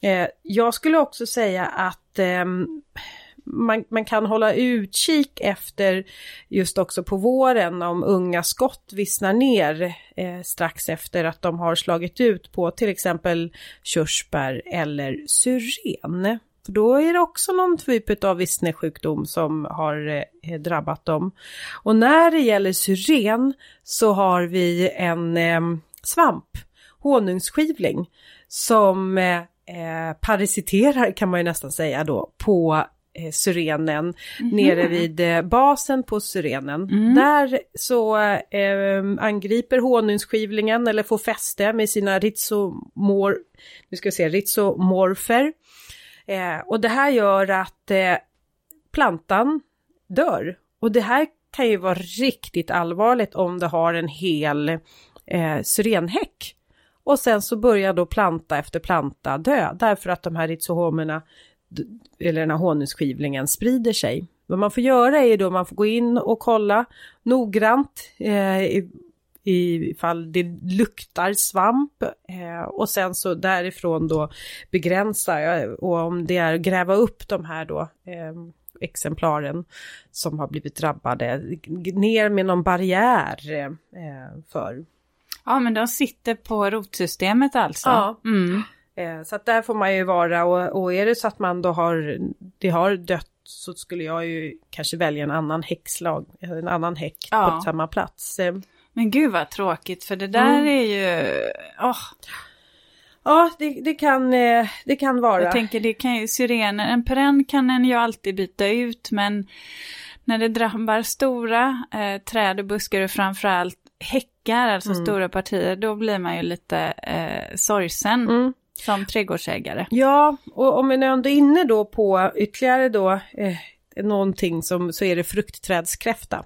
Eh, jag skulle också säga att ehm, man, man kan hålla utkik efter just också på våren om unga skott vissnar ner eh, strax efter att de har slagit ut på till exempel körsbär eller syren. För då är det också någon typ av vissnesjukdom som har eh, drabbat dem. Och när det gäller syren så har vi en eh, svamp, honungsskivling, som eh, eh parasiterar kan man ju nästan säga då på eh, syrenen nere vid eh, basen på syrenen. Där så eh, angriper honungsskivlingen eller får fäste med sina rhizomor, nu ska vi se, rhizomorfer. Eh, och det här gör att eh, plantan dör. Och det här kan ju vara riktigt allvarligt om det har en hel eh, syrenhäck. Och sen så börjar då planta efter planta dö därför att de här rhizohomerna eller den här honungsskivlingen sprider sig. Vad man får göra är då man får gå in och kolla noggrant eh, i, ifall det luktar svamp eh, och sen så därifrån då begränsa ja, och om det är gräva upp de här då eh, exemplaren som har blivit drabbade ner med någon barriär eh, för. Ja, men de sitter på rotsystemet alltså. Ja. Mm. Eh, så att där får man ju vara och, och är det så att man då har, det har dött så skulle jag ju kanske välja en annan häckslag, en annan häck Ja. på samma plats. Eh, Men gud vad tråkigt, för det där Mm. är ju... åh, Ja, det, det, kan, eh, det kan vara. jag tänker det kan ju syrener, en perenn kan en ju alltid byta ut, men när det drabbar stora eh, träd och buskar och framförallt häckar, alltså Mm. stora partier, då blir man ju lite eh, sorgsen Mm. Som trädgårdsägare. Ja, och om vi nu ändå är inne då på ytterligare då eh, någonting som så är det fruktträdskräfta.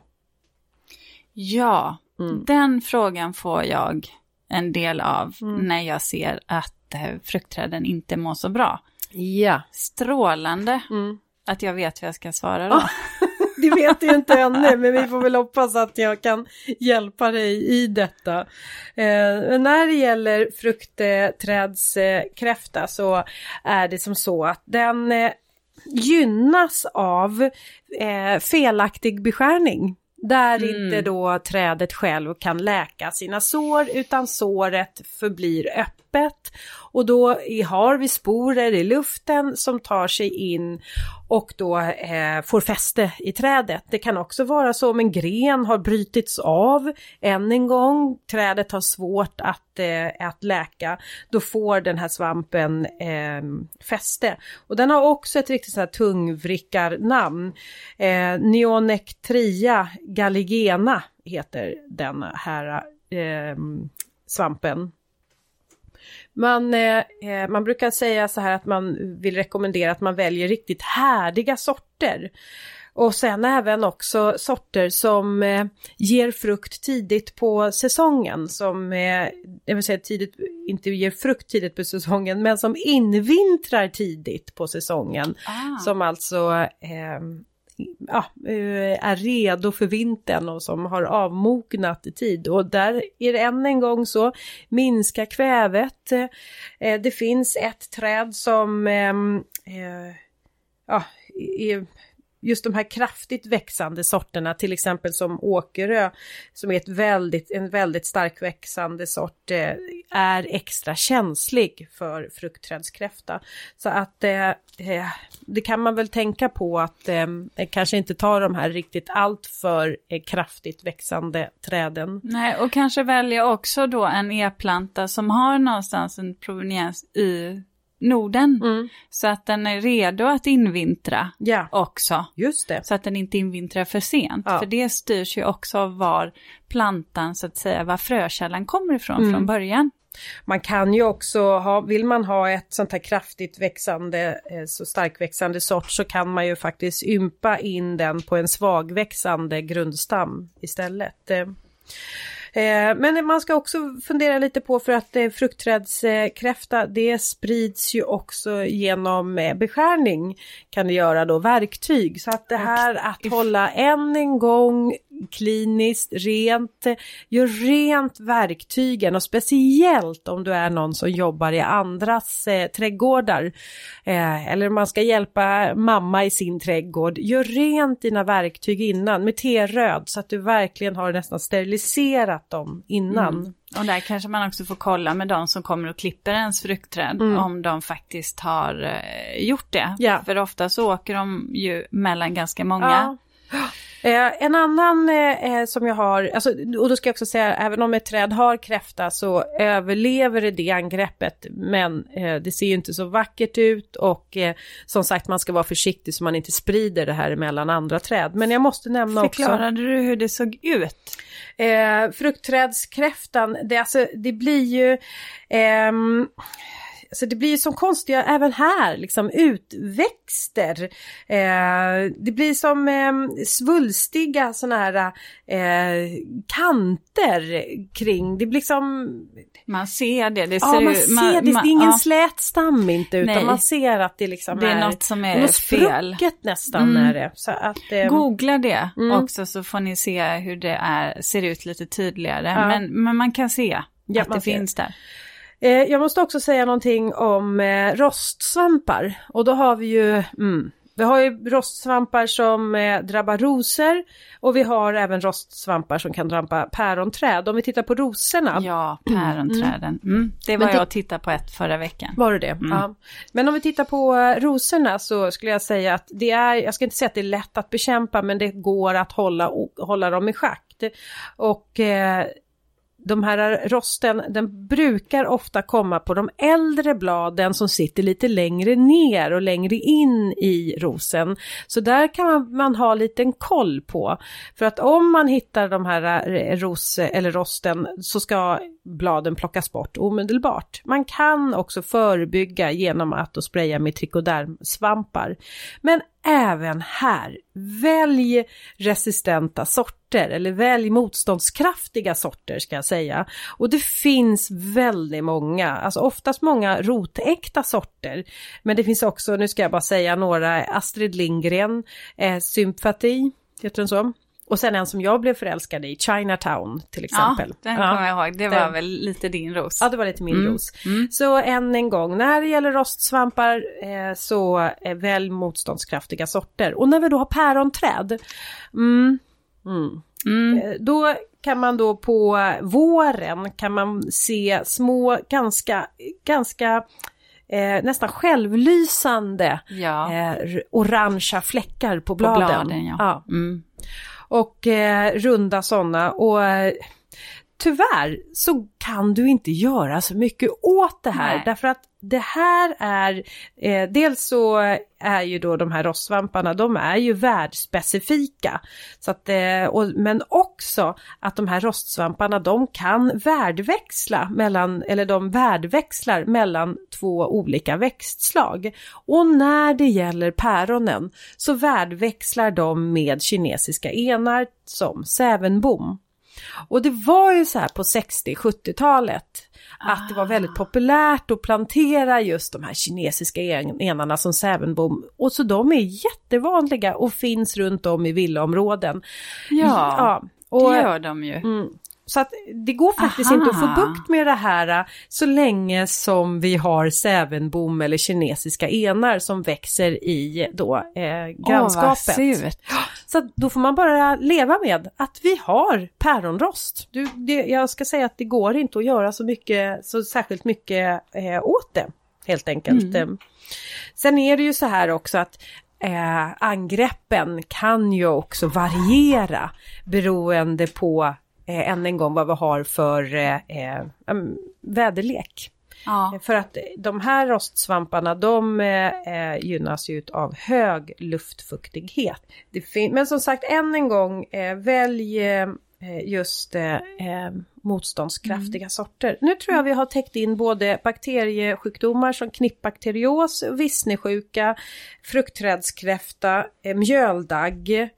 Ja, Mm. den frågan får jag en del av Mm. när jag ser att eh, fruktträden inte mår så bra. Ja. Strålande Mm. att jag vet vad jag ska svara då. *laughs* *laughs* Det vet jag inte ännu, men vi får väl hoppas att jag kan hjälpa dig i detta. Eh, när det gäller fruktträdskräfta så är det som så att den eh, gynnas av eh, felaktig beskärning. Där Mm. inte då trädet själv kan läka sina sår utan såret förblir öppet. Och då har vi sporer i luften som tar sig in och då eh, får fäste i trädet. Det kan också vara så om en gren har brutits av än en gång, trädet har svårt att, eh, att läka, då får den här svampen eh, fäste. Och den har också ett riktigt så här tungvrickarnamn. Eh, Neonectria galligena heter den här eh, svampen. Man, eh, eh, man brukar säga så här att man vill rekommendera att man väljer riktigt härdiga sorter. Och sen även också sorter som eh, ger frukt tidigt på säsongen. Som, eh, jag vill säga tidigt, inte ger frukt tidigt på säsongen, men som invintrar tidigt på säsongen. Ah. Som alltså eh, ja, eh, är redo för vintern och som har avmognat i tid. Och där är det än en gång så, minska kvävet. Eh, det finns ett träd som ehm, eh, ja, är just de här kraftigt växande sorterna, till exempel som Åkerö, som är ett väldigt, en väldigt stark växande sort, eh, är extra känslig för fruktträdskräfta. Så att eh, eh det kan man väl tänka på att eh, kanske inte ta de här riktigt alltför eh, kraftigt växande träden. Nej, och kanske välja också då en e-planta som har någonstans en proveniens i Norden. Mm. Så att den är redo att invintra ja. också. Just det. Så att den inte invintrar för sent. Ja. För det styrs ju också av var plantan, så att säga, var frökällan kommer ifrån mm. från början. Man kan ju också ha, vill man ha ett sånt här kraftigt växande, eh, så starkväxande sort så kan man ju faktiskt ympa in den på en svagväxande grundstam istället. Eh, men man ska också fundera lite på för att eh, fruktträdskräfta det sprids ju också genom eh, beskärning kan det göra då verktyg. Så att det här att hålla än en gång kliniskt, rent, gör rent verktygen och speciellt om du är någon som jobbar i andras eh, trädgårdar. Eh, eller man ska hjälpa mamma i sin trädgård. Gör rent dina verktyg innan med T-röd så att du verkligen har nästan steriliserat dem innan. Mm. Och där kanske man också får kolla med de som kommer och klipper ens fruktträd mm. om de faktiskt har eh, gjort det. Ja. För ofta så åker de ju mellan ganska många. Ja. Eh, en annan eh, eh, som jag har, alltså, och då ska jag också säga, även om ett träd har kräfta så överlever det det angreppet. Men eh, det ser ju inte så vackert ut och eh, som sagt man ska vara försiktig så man inte sprider det här mellan andra träd. Men jag måste nämna Förklarade också... Förklarade du hur det såg ut? Eh, fruktträdskräftan, det, alltså, det blir ju... Ehm, så det blir som konstiga, även här, liksom utväxter. Eh, det blir som eh, svulstiga sådana här eh, kanter kring, det blir som... Man ser det, det ser Ja, man ser man, det, det är ingen ja. slät stam inte utan Nej. man ser att det liksom är... Det är, är något som är något fel. nästan mm. är det. Så att, eh, Googla det mm. också så får ni se hur det är, ser ut lite tydligare. Ja. Men, men man kan se ja, att det finns där. Eh, jag måste också säga någonting om eh, rostsvampar. Och då har vi ju, mm, vi har ju rostsvampar som eh, drabbar rosor och vi har även rostsvampar som kan drabba päronträd. Om vi tittar på rosorna. Ja, päronträden. Mm. Mm. Det var jag och tittade på ett förra veckan. Var det det? Mm. Ja. Men om vi tittar på rosorna så skulle jag säga att det är, jag ska inte säga att det är lätt att bekämpa men det går att hålla, hålla dem i schack. Och eh, de här rosten, den brukar ofta komma på de äldre bladen som sitter lite längre ner och längre in i rosen. Så där kan man, man ha liten koll på. För att om man hittar de här eh, ros eller rosten så ska bladen plockas bort omedelbart. Man kan också förebygga genom att spraya med trikodermsvampar. Men även här, välj resistenta sorter eller välj motståndskraftiga sorter ska jag säga. Och det finns väldigt många, alltså oftast många rotäkta sorter. Men det finns också, nu ska jag bara säga några, Astrid Lindgren, eh, Sympati, heter den så? Och sen en som jag blev förälskad i, Chinatown till exempel. Ja, den kommer jag ihåg. Det var den. väl lite din ros. Ja, det var lite min mm. ros. Mm. Så än en gång, när det gäller rostsvampar eh, så är väl motståndskraftiga sorter. Och när vi då har päronträd, mm, mm, mm. eh, då kan man då på våren kan man se små, ganska, ganska Eh, nästan självlysande ja. eh, orangea fläckar på bladen. På bladen ja. ja. Mm och eh, runda sådana och eh, tyvärr så kan du inte göra så mycket åt det här Nej. därför att det här är, eh, dels så är ju då de här rostsvamparna, de är ju värdspecifika. Så att, eh, och, men också att de här rostsvamparna de kan värdväxla mellan, eller de värdväxlar mellan två olika växtslag. Och när det gäller päronen så värdväxlar de med kinesiska enar som sävenbom. Och det var ju så här på 60-70-talet att det var väldigt populärt att plantera just de här kinesiska en- enarna som sävenbom. Och så de är jättevanliga och finns runt om i villaområden. Ja, och, det gör de ju. Mm. Så att det går faktiskt Aha. inte att få bukt med det här äh, så länge som vi har sävenbom eller kinesiska enar som växer i då eh, grannskapet. Åh, vad surt. Så då får man bara leva med att vi har päronrost. Du, det, jag ska säga att det går inte att göra så mycket, så särskilt mycket eh, åt det. Helt enkelt. Eh, Sen är det ju så här också att eh, angreppen kan ju också variera beroende på eh, än en gång vad vi har för eh, eh, väderlek. Ja. För att de här rostsvamparna de eh, gynnas ju av hög luftfuktighet. Men som sagt än en gång, eh, välj eh, just eh, eh, motståndskraftiga sorter. Nu tror jag vi har täckt in både bakteriesjukdomar som knippbakterios, vissnesjuka, fruktträdskräfta, eh, mjöldagg,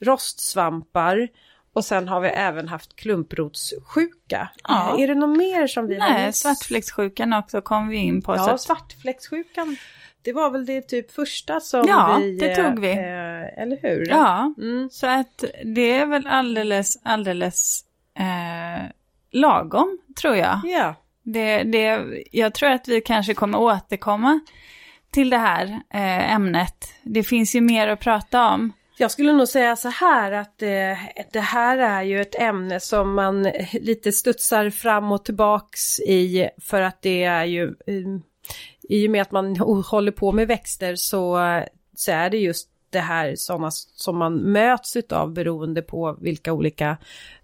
rostsvampar och sen har vi även haft klumprotssjuka. Ja. Är det något mer som vi har Nej, svartfläcksjukan också kom vi in på. Ja, svartfläcksjukan. Det var väl det typ första som Ja, vi... det tog vi. Eh, eller hur? Ja, Mm. så att det är väl alldeles, alldeles eh, lagom, tror jag. Ja. Det, det, jag tror att vi kanske kommer återkomma till det här eh, ämnet. Det finns ju mer att prata om. Jag skulle nog säga så här att eh, det här är ju ett ämne som man lite studsar fram och tillbaks i för att det är ju eh, i och med att man håller på med växter så, så är det just det här sådana som man möts utav beroende på vilka olika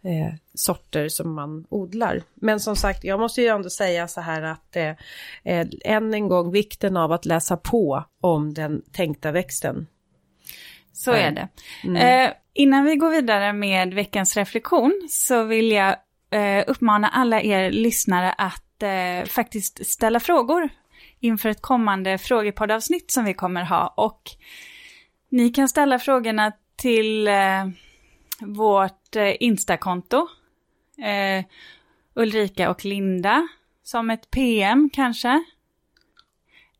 eh, sorter som man odlar. Men som sagt, jag måste ju ändå säga så här att eh, eh än en gång vikten av att läsa på om den tänkta växten. Så är det. Eh, innan vi går vidare med veckans reflektion så vill jag eh, uppmana alla er lyssnare att eh, faktiskt ställa frågor inför ett kommande frågepoddavsnitt som vi kommer ha. Och ni kan ställa frågorna till eh, vårt eh, Instakonto. Eh, Ulrika och Linda som ett PM kanske.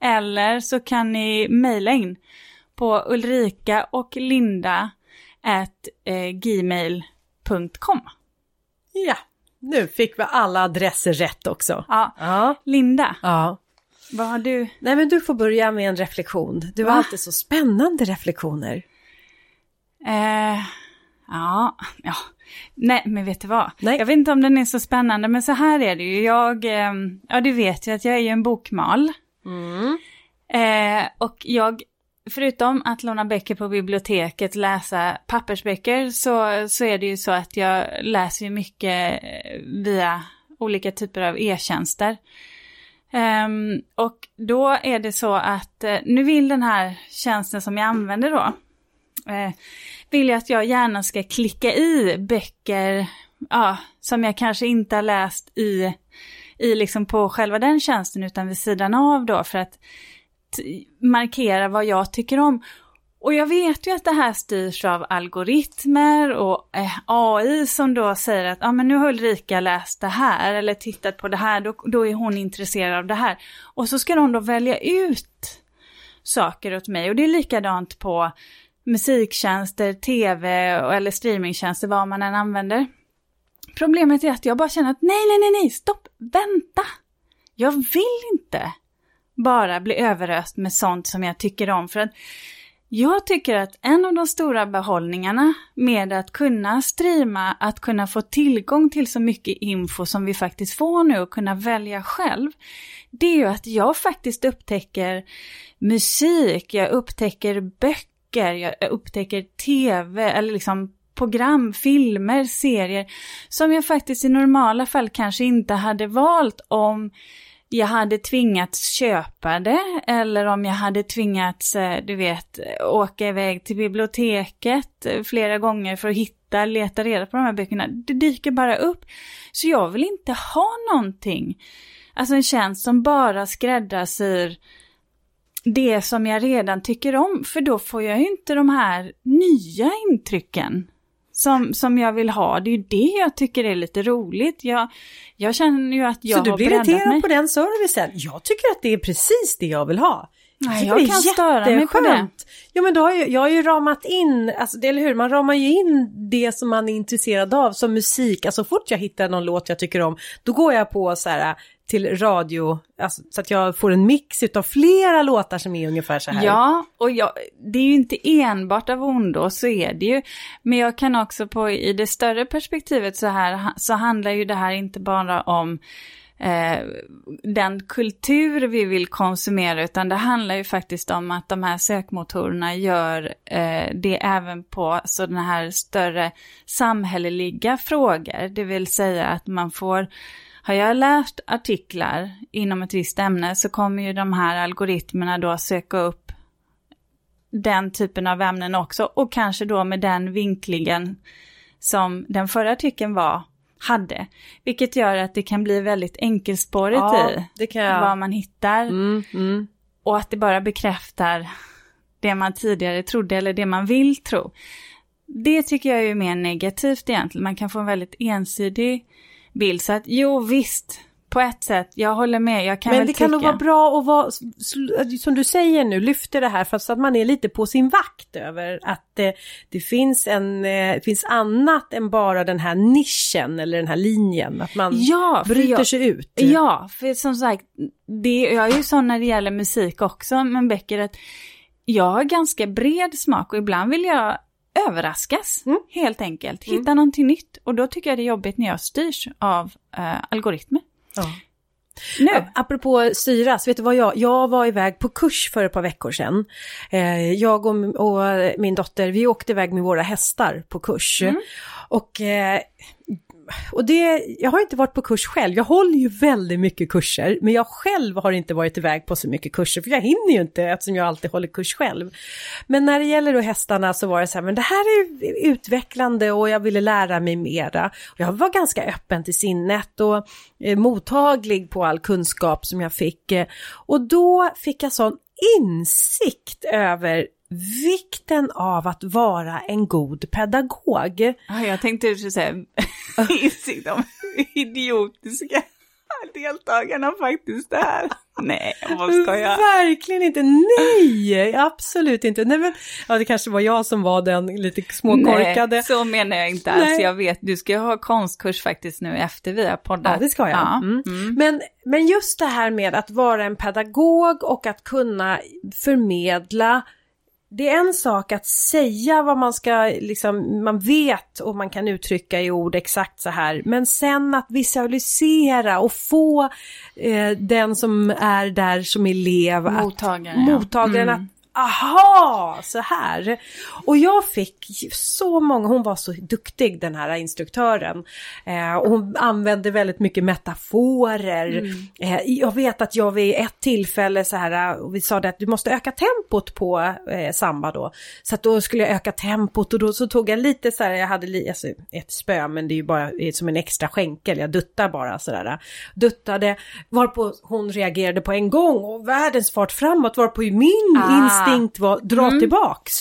Eller så kan ni mejla in på ulrika och linda at eh, gmail.com. Ja, nu fick vi alla adresser rätt också. Ja, Ja. Linda, Ja. vad har du? Nej men du får börja med en reflektion. Du har Va? alltid så spännande reflektioner. Eh, ja, ja. Nej, men vet du vad? Nej. Jag vet inte om den är så spännande, men så här är det ju. Jag, eh, ja du vet ju att jag är ju en bokmal. Mm. Eh, och jag, förutom att låna böcker på biblioteket, läsa pappersböcker, så, så är det ju så att jag läser ju mycket eh, via olika typer av e-tjänster. Um, och då är det så att uh, nu vill den här tjänsten som jag använder då, uh, vill jag att jag gärna ska klicka i böcker uh, som jag kanske inte har läst i, i liksom på själva den tjänsten utan vid sidan av då för att markera vad jag tycker om. Och jag vet ju att det här styrs av algoritmer och eh, AI som då säger att ah, men nu har Ulrika läst det här eller tittat på det här, då, då är hon intresserad av det här. Och så ska de då välja ut saker åt mig och det är likadant på musiktjänster, tv eller streamingtjänster, vad man än använder. Problemet är att jag bara känner att nej, nej, nej, nej, stopp, vänta. Jag vill inte bara bli överöst med sånt som jag tycker om. För att jag tycker att en av de stora behållningarna med att kunna streama, att kunna få tillgång till så mycket info som vi faktiskt får nu och kunna välja själv, det är ju att jag faktiskt upptäcker musik, jag upptäcker böcker, jag upptäcker tv eller liksom program, filmer, serier som jag faktiskt i normala fall kanske inte hade valt om jag hade tvingats köpa det eller om jag hade tvingats, eh, du vet, åka iväg till biblioteket eh, flera gånger för att hitta, leta reda på de här böckerna. Det dyker bara upp. Så jag vill inte ha någonting, alltså en tjänst som bara skräddarsyr det som jag redan tycker om, för då får jag ju inte de här nya intrycken som, som jag vill ha. Det är ju det jag tycker är lite roligt. Jag, jag känner ju att jag Så du har blir irriterad mig. på den servicen? Jag tycker att det är precis det jag vill ha. Nej, jag kan störa mig på det. Ja men då har jag, jag har ju ramat in, alltså, eller hur, man ramar ju in det som man är intresserad av som musik. Alltså så fort jag hittar någon låt jag tycker om, då går jag på så här till radio, alltså, så att jag får en mix utav flera låtar som är ungefär så här. Ja, och jag, det är ju inte enbart av ondo, så är det ju. Men jag kan också på, i det större perspektivet så här, så handlar ju det här inte bara om eh, den kultur vi vill konsumera, utan det handlar ju faktiskt om att de här sökmotorerna gör eh, det även på alltså, sådana här större samhälleliga frågor. Det vill säga att man får har jag läst artiklar inom ett visst ämne så kommer ju de här algoritmerna då söka upp den typen av ämnen också och kanske då med den vinklingen som den förra artikeln var, hade. Vilket gör att det kan bli väldigt enkelspårigt Ja, i det kan jag. vad man hittar Mm, mm. och att det bara bekräftar det man tidigare trodde eller det man vill tro. Det tycker jag är mer negativt egentligen. Man kan få en väldigt ensidig bild. Så att jo visst, på ett sätt, jag håller med. Jag kan Men väl det kan nog tycka- vara bra att vara, som du säger nu, lyfter det här för så att man är lite på sin vakt över att eh, det finns, en, eh, finns annat än bara den här nischen eller den här linjen. Att man Ja, bryter jag, sig ut. Ja, för som sagt, det, jag är ju sån när det gäller musik också, men Becker, att jag har ganska bred smak och ibland vill jag överraskas, Mm. helt enkelt. Hitta någonting nytt. Och då tycker jag det är jobbigt när jag styrs av eh, algoritmer. Ja. Nu, Apropå styras, vet du vad jag, jag var iväg på kurs för ett par veckor sedan. Eh, jag och, och min dotter, vi åkte iväg med våra hästar på kurs. Och, eh, och det, jag har inte varit på kurs själv, jag håller ju väldigt mycket kurser, men jag själv har inte varit iväg på så mycket kurser, för jag hinner ju inte eftersom jag alltid håller kurs själv. Men när det gäller då hästarna så var det så här, men det här är utvecklande och jag ville lära mig mera. Och jag var ganska öppen till sinnet och eh, mottaglig på all kunskap som jag fick. Eh, Och då fick jag sån insikt över vikten av att vara en god pedagog. ja, jag tänkte säga *laughs* insikt om idiotiska deltagarna faktiskt är. Nej, vad ska jag? Verkligen inte, nej, absolut inte. Nej men, ja det kanske var jag som var den lite småkorkade. Nej, så menar jag inte alls. Nej. Jag vet, du ska ju ha konstkurs faktiskt nu efter vi har poddat. Ja, det ska jag. Ja. Mm. Mm. Men, men just det här med att vara en pedagog och att kunna förmedla det är en sak att säga vad man ska, liksom, man vet och man kan uttrycka i ord exakt så här. Men sen att visualisera och få eh, den som är där som elev att Mottagaren, ja. mottagaren Mm. att aha, så här. Och jag fick så många, hon var så duktig den här instruktören. Eh, och hon använde väldigt mycket metaforer. Mm. Eh, jag vet att jag vid ett tillfälle så här, och vi sa det att du måste öka tempot på eh, samba då. Så att då skulle jag öka tempot och då så tog jag lite så här, jag hade li, alltså, ett spö men det är ju bara eh, som en extra skänkel, jag duttar bara sådär. Duttade, varpå hon reagerade på en gång och världens fart framåt varpå min Ah. Instinkt var dra Mm. tillbaks.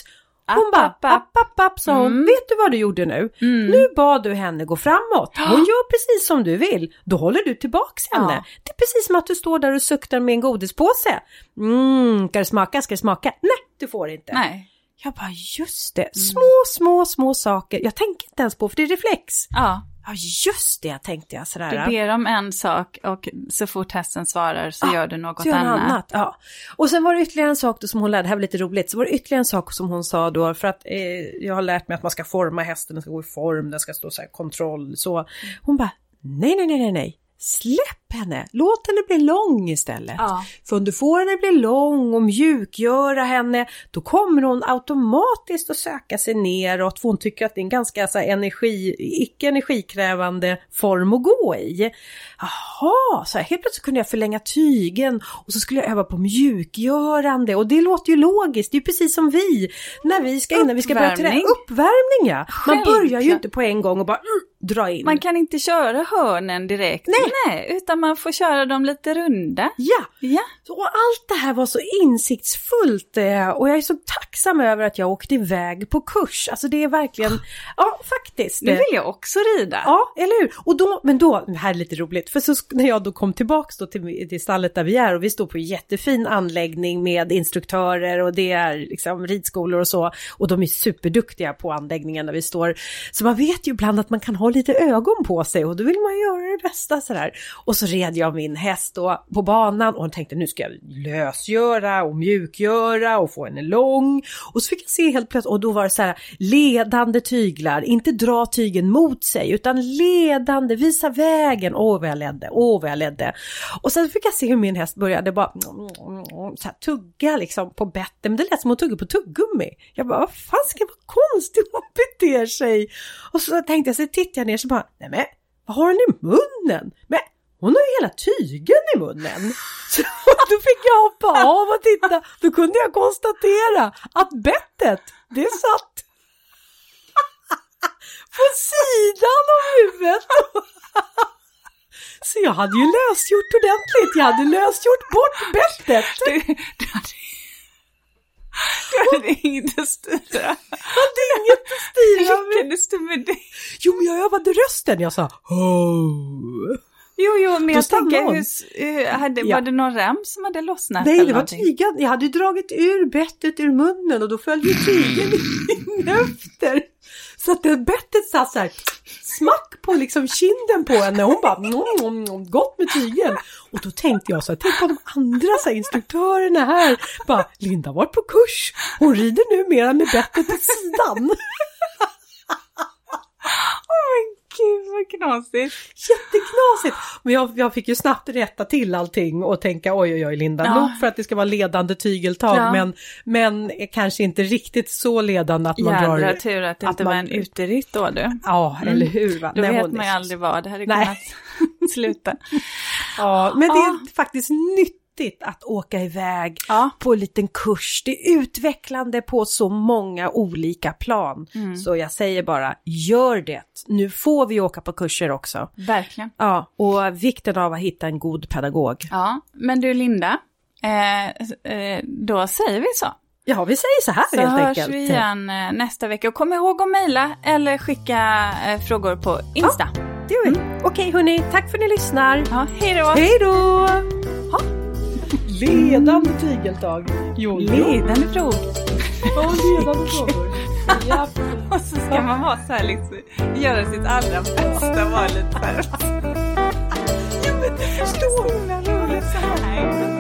Hon bara, app, app. app, sa hon. Mm. Vet du vad du gjorde nu? Nu bad du henne gå framåt. Hon gör precis som du vill. Då håller du tillbaks henne. Ja. Det är precis som att du står där och suktar med en godispåse. Mm, ska det smaka? Ska det smaka? Nej, du får inte. Nej. Jag bara, just det. Små, små, små saker. Jag tänker inte ens på, för det är reflex. Ja, Ja, just det, tänkte jag sådär. du ber om en sak och så fort hästen svarar så Ja, gör du något gör annat. annat. Ja. Och sen var det ytterligare en sak då som hon lärde, det här var lite roligt, så var det ytterligare en sak som hon sa då, för att eh, jag har lärt mig att man ska forma hästen, den ska gå i form, den ska stå så här kontroll, så. Hon bara, nej, nej, nej, nej, nej. Släpp henne, låt henne bli lång istället. Ja. För om du får henne bli lång och mjukgöra henne, då kommer hon automatiskt att söka sig neråt för hon tycker att det är en ganska så här, energi, icke energikrävande form att gå i. Jaha, så här, helt plötsligt kunde jag förlänga tygen och så skulle jag öva på mjukgörande och det låter ju logiskt, det är ju precis som vi när vi ska innan vi ska börja träna. Uppvärmning. Ja! Man börjar ju inte på en gång och bara mm, dra in. Man kan inte köra hörnen direkt. Nej. Nej, utan man får köra dem lite runda. Ja, Ja, och allt det här var så insiktsfullt eh, och jag är så tacksam över att jag åkte iväg på kurs. Alltså det är verkligen, ja faktiskt. nu vill jag också rida. Ja, eller hur? Och då, men då, det här är lite roligt, för så när jag då kom tillbaks då till, till stallet där vi är och vi står på en jättefin anläggning med instruktörer och det är liksom ridskolor och så och de är superduktiga på anläggningen där vi står. Så man vet ju ibland att man kan ha lite ögon på sig och då vill man göra det bästa sådär. Och så red jag min häst då på banan och tänkte nu ska jag lösgöra och mjukgöra och få henne lång. Och så fick jag se helt plötsligt, och då var det så här ledande tyglar, inte dra tygen mot sig utan ledande, visa vägen. Åh vad jag ledde, åh vad jag ledde. Och sen fick jag se hur min häst började bara så här, tugga liksom på bettet. men det lät som hon tuggade på tuggummi. Jag bara, vad fan ska vara konstigt hon beter sig? Och så tänkte jag, så tittade jag ner så bara, nej men vad har hon i munnen? Men hon har ju hela tygen i munnen. *laughs* Så då fick jag hoppa av och titta. Då kunde jag konstatera att bettet, det satt *laughs* på sidan av huvudet. *laughs* Så jag hade ju lösgjort ordentligt. Jag hade lösgjort bort bettet. Du, du hade, du hade inget att styra. Jag hade inget att styra med. Lyckades du med det? Jo, men jag övade rösten. Jag sa oh. Jo, jo, men Då jag tänker, hon. hur, eh, hade, Ja. var det någon rem som hade lossnat? Nej, det var tygen. Jag hade dragit ur bettet ur munnen och då följde tygen in efter. Så att det bettet satt så här smack på liksom kinden på henne. Hon bara nom, nom, gott med tygen. Och då tänkte jag så här, tänk på de andra så här, instruktörerna här. Bara, Linda har varit på kurs. Hon rider numera med bettet på sidan. Gud, vad knasigt. Jätteknasigt! Men jag, jag fick ju snabbt rätta till allting och tänka oj oj oj Linda, Ja. nog för att det ska vara ledande tygeltag Ja. men, men kanske inte riktigt så ledande att man Jädra drar... tur att det att inte man- var en uteritt då du. Ja, eller hur? Va? Då Nej, vet hon man ju aldrig vad det hade Nej. kunnat sluta. *laughs* Ja, men det är faktiskt nyttigt att åka iväg Ja. på en liten kurs. Det är utvecklande på så många olika plan. Mm. Så jag säger bara, gör det. Nu får vi åka på kurser också. Verkligen. Ja, och vikten av att hitta en god pedagog. Ja, men du Linda, eh, eh, då säger vi så. Ja, vi säger så här Så helt hörs enkelt. vi igen eh, nästa vecka. Och kom ihåg att mejla eller skicka eh, frågor på Insta. Det gör vi. Okej hörni, tack för att ni lyssnar. Ja, hej då! Hej då! Ledande tygeltag. Jo, Ledande prov. Ja, ledande *laughs* frågor. Ja. Och så ska man vara så här liksom, göra sitt allra bästa, vara lite så här. Ja, men. Så himla roligt så här.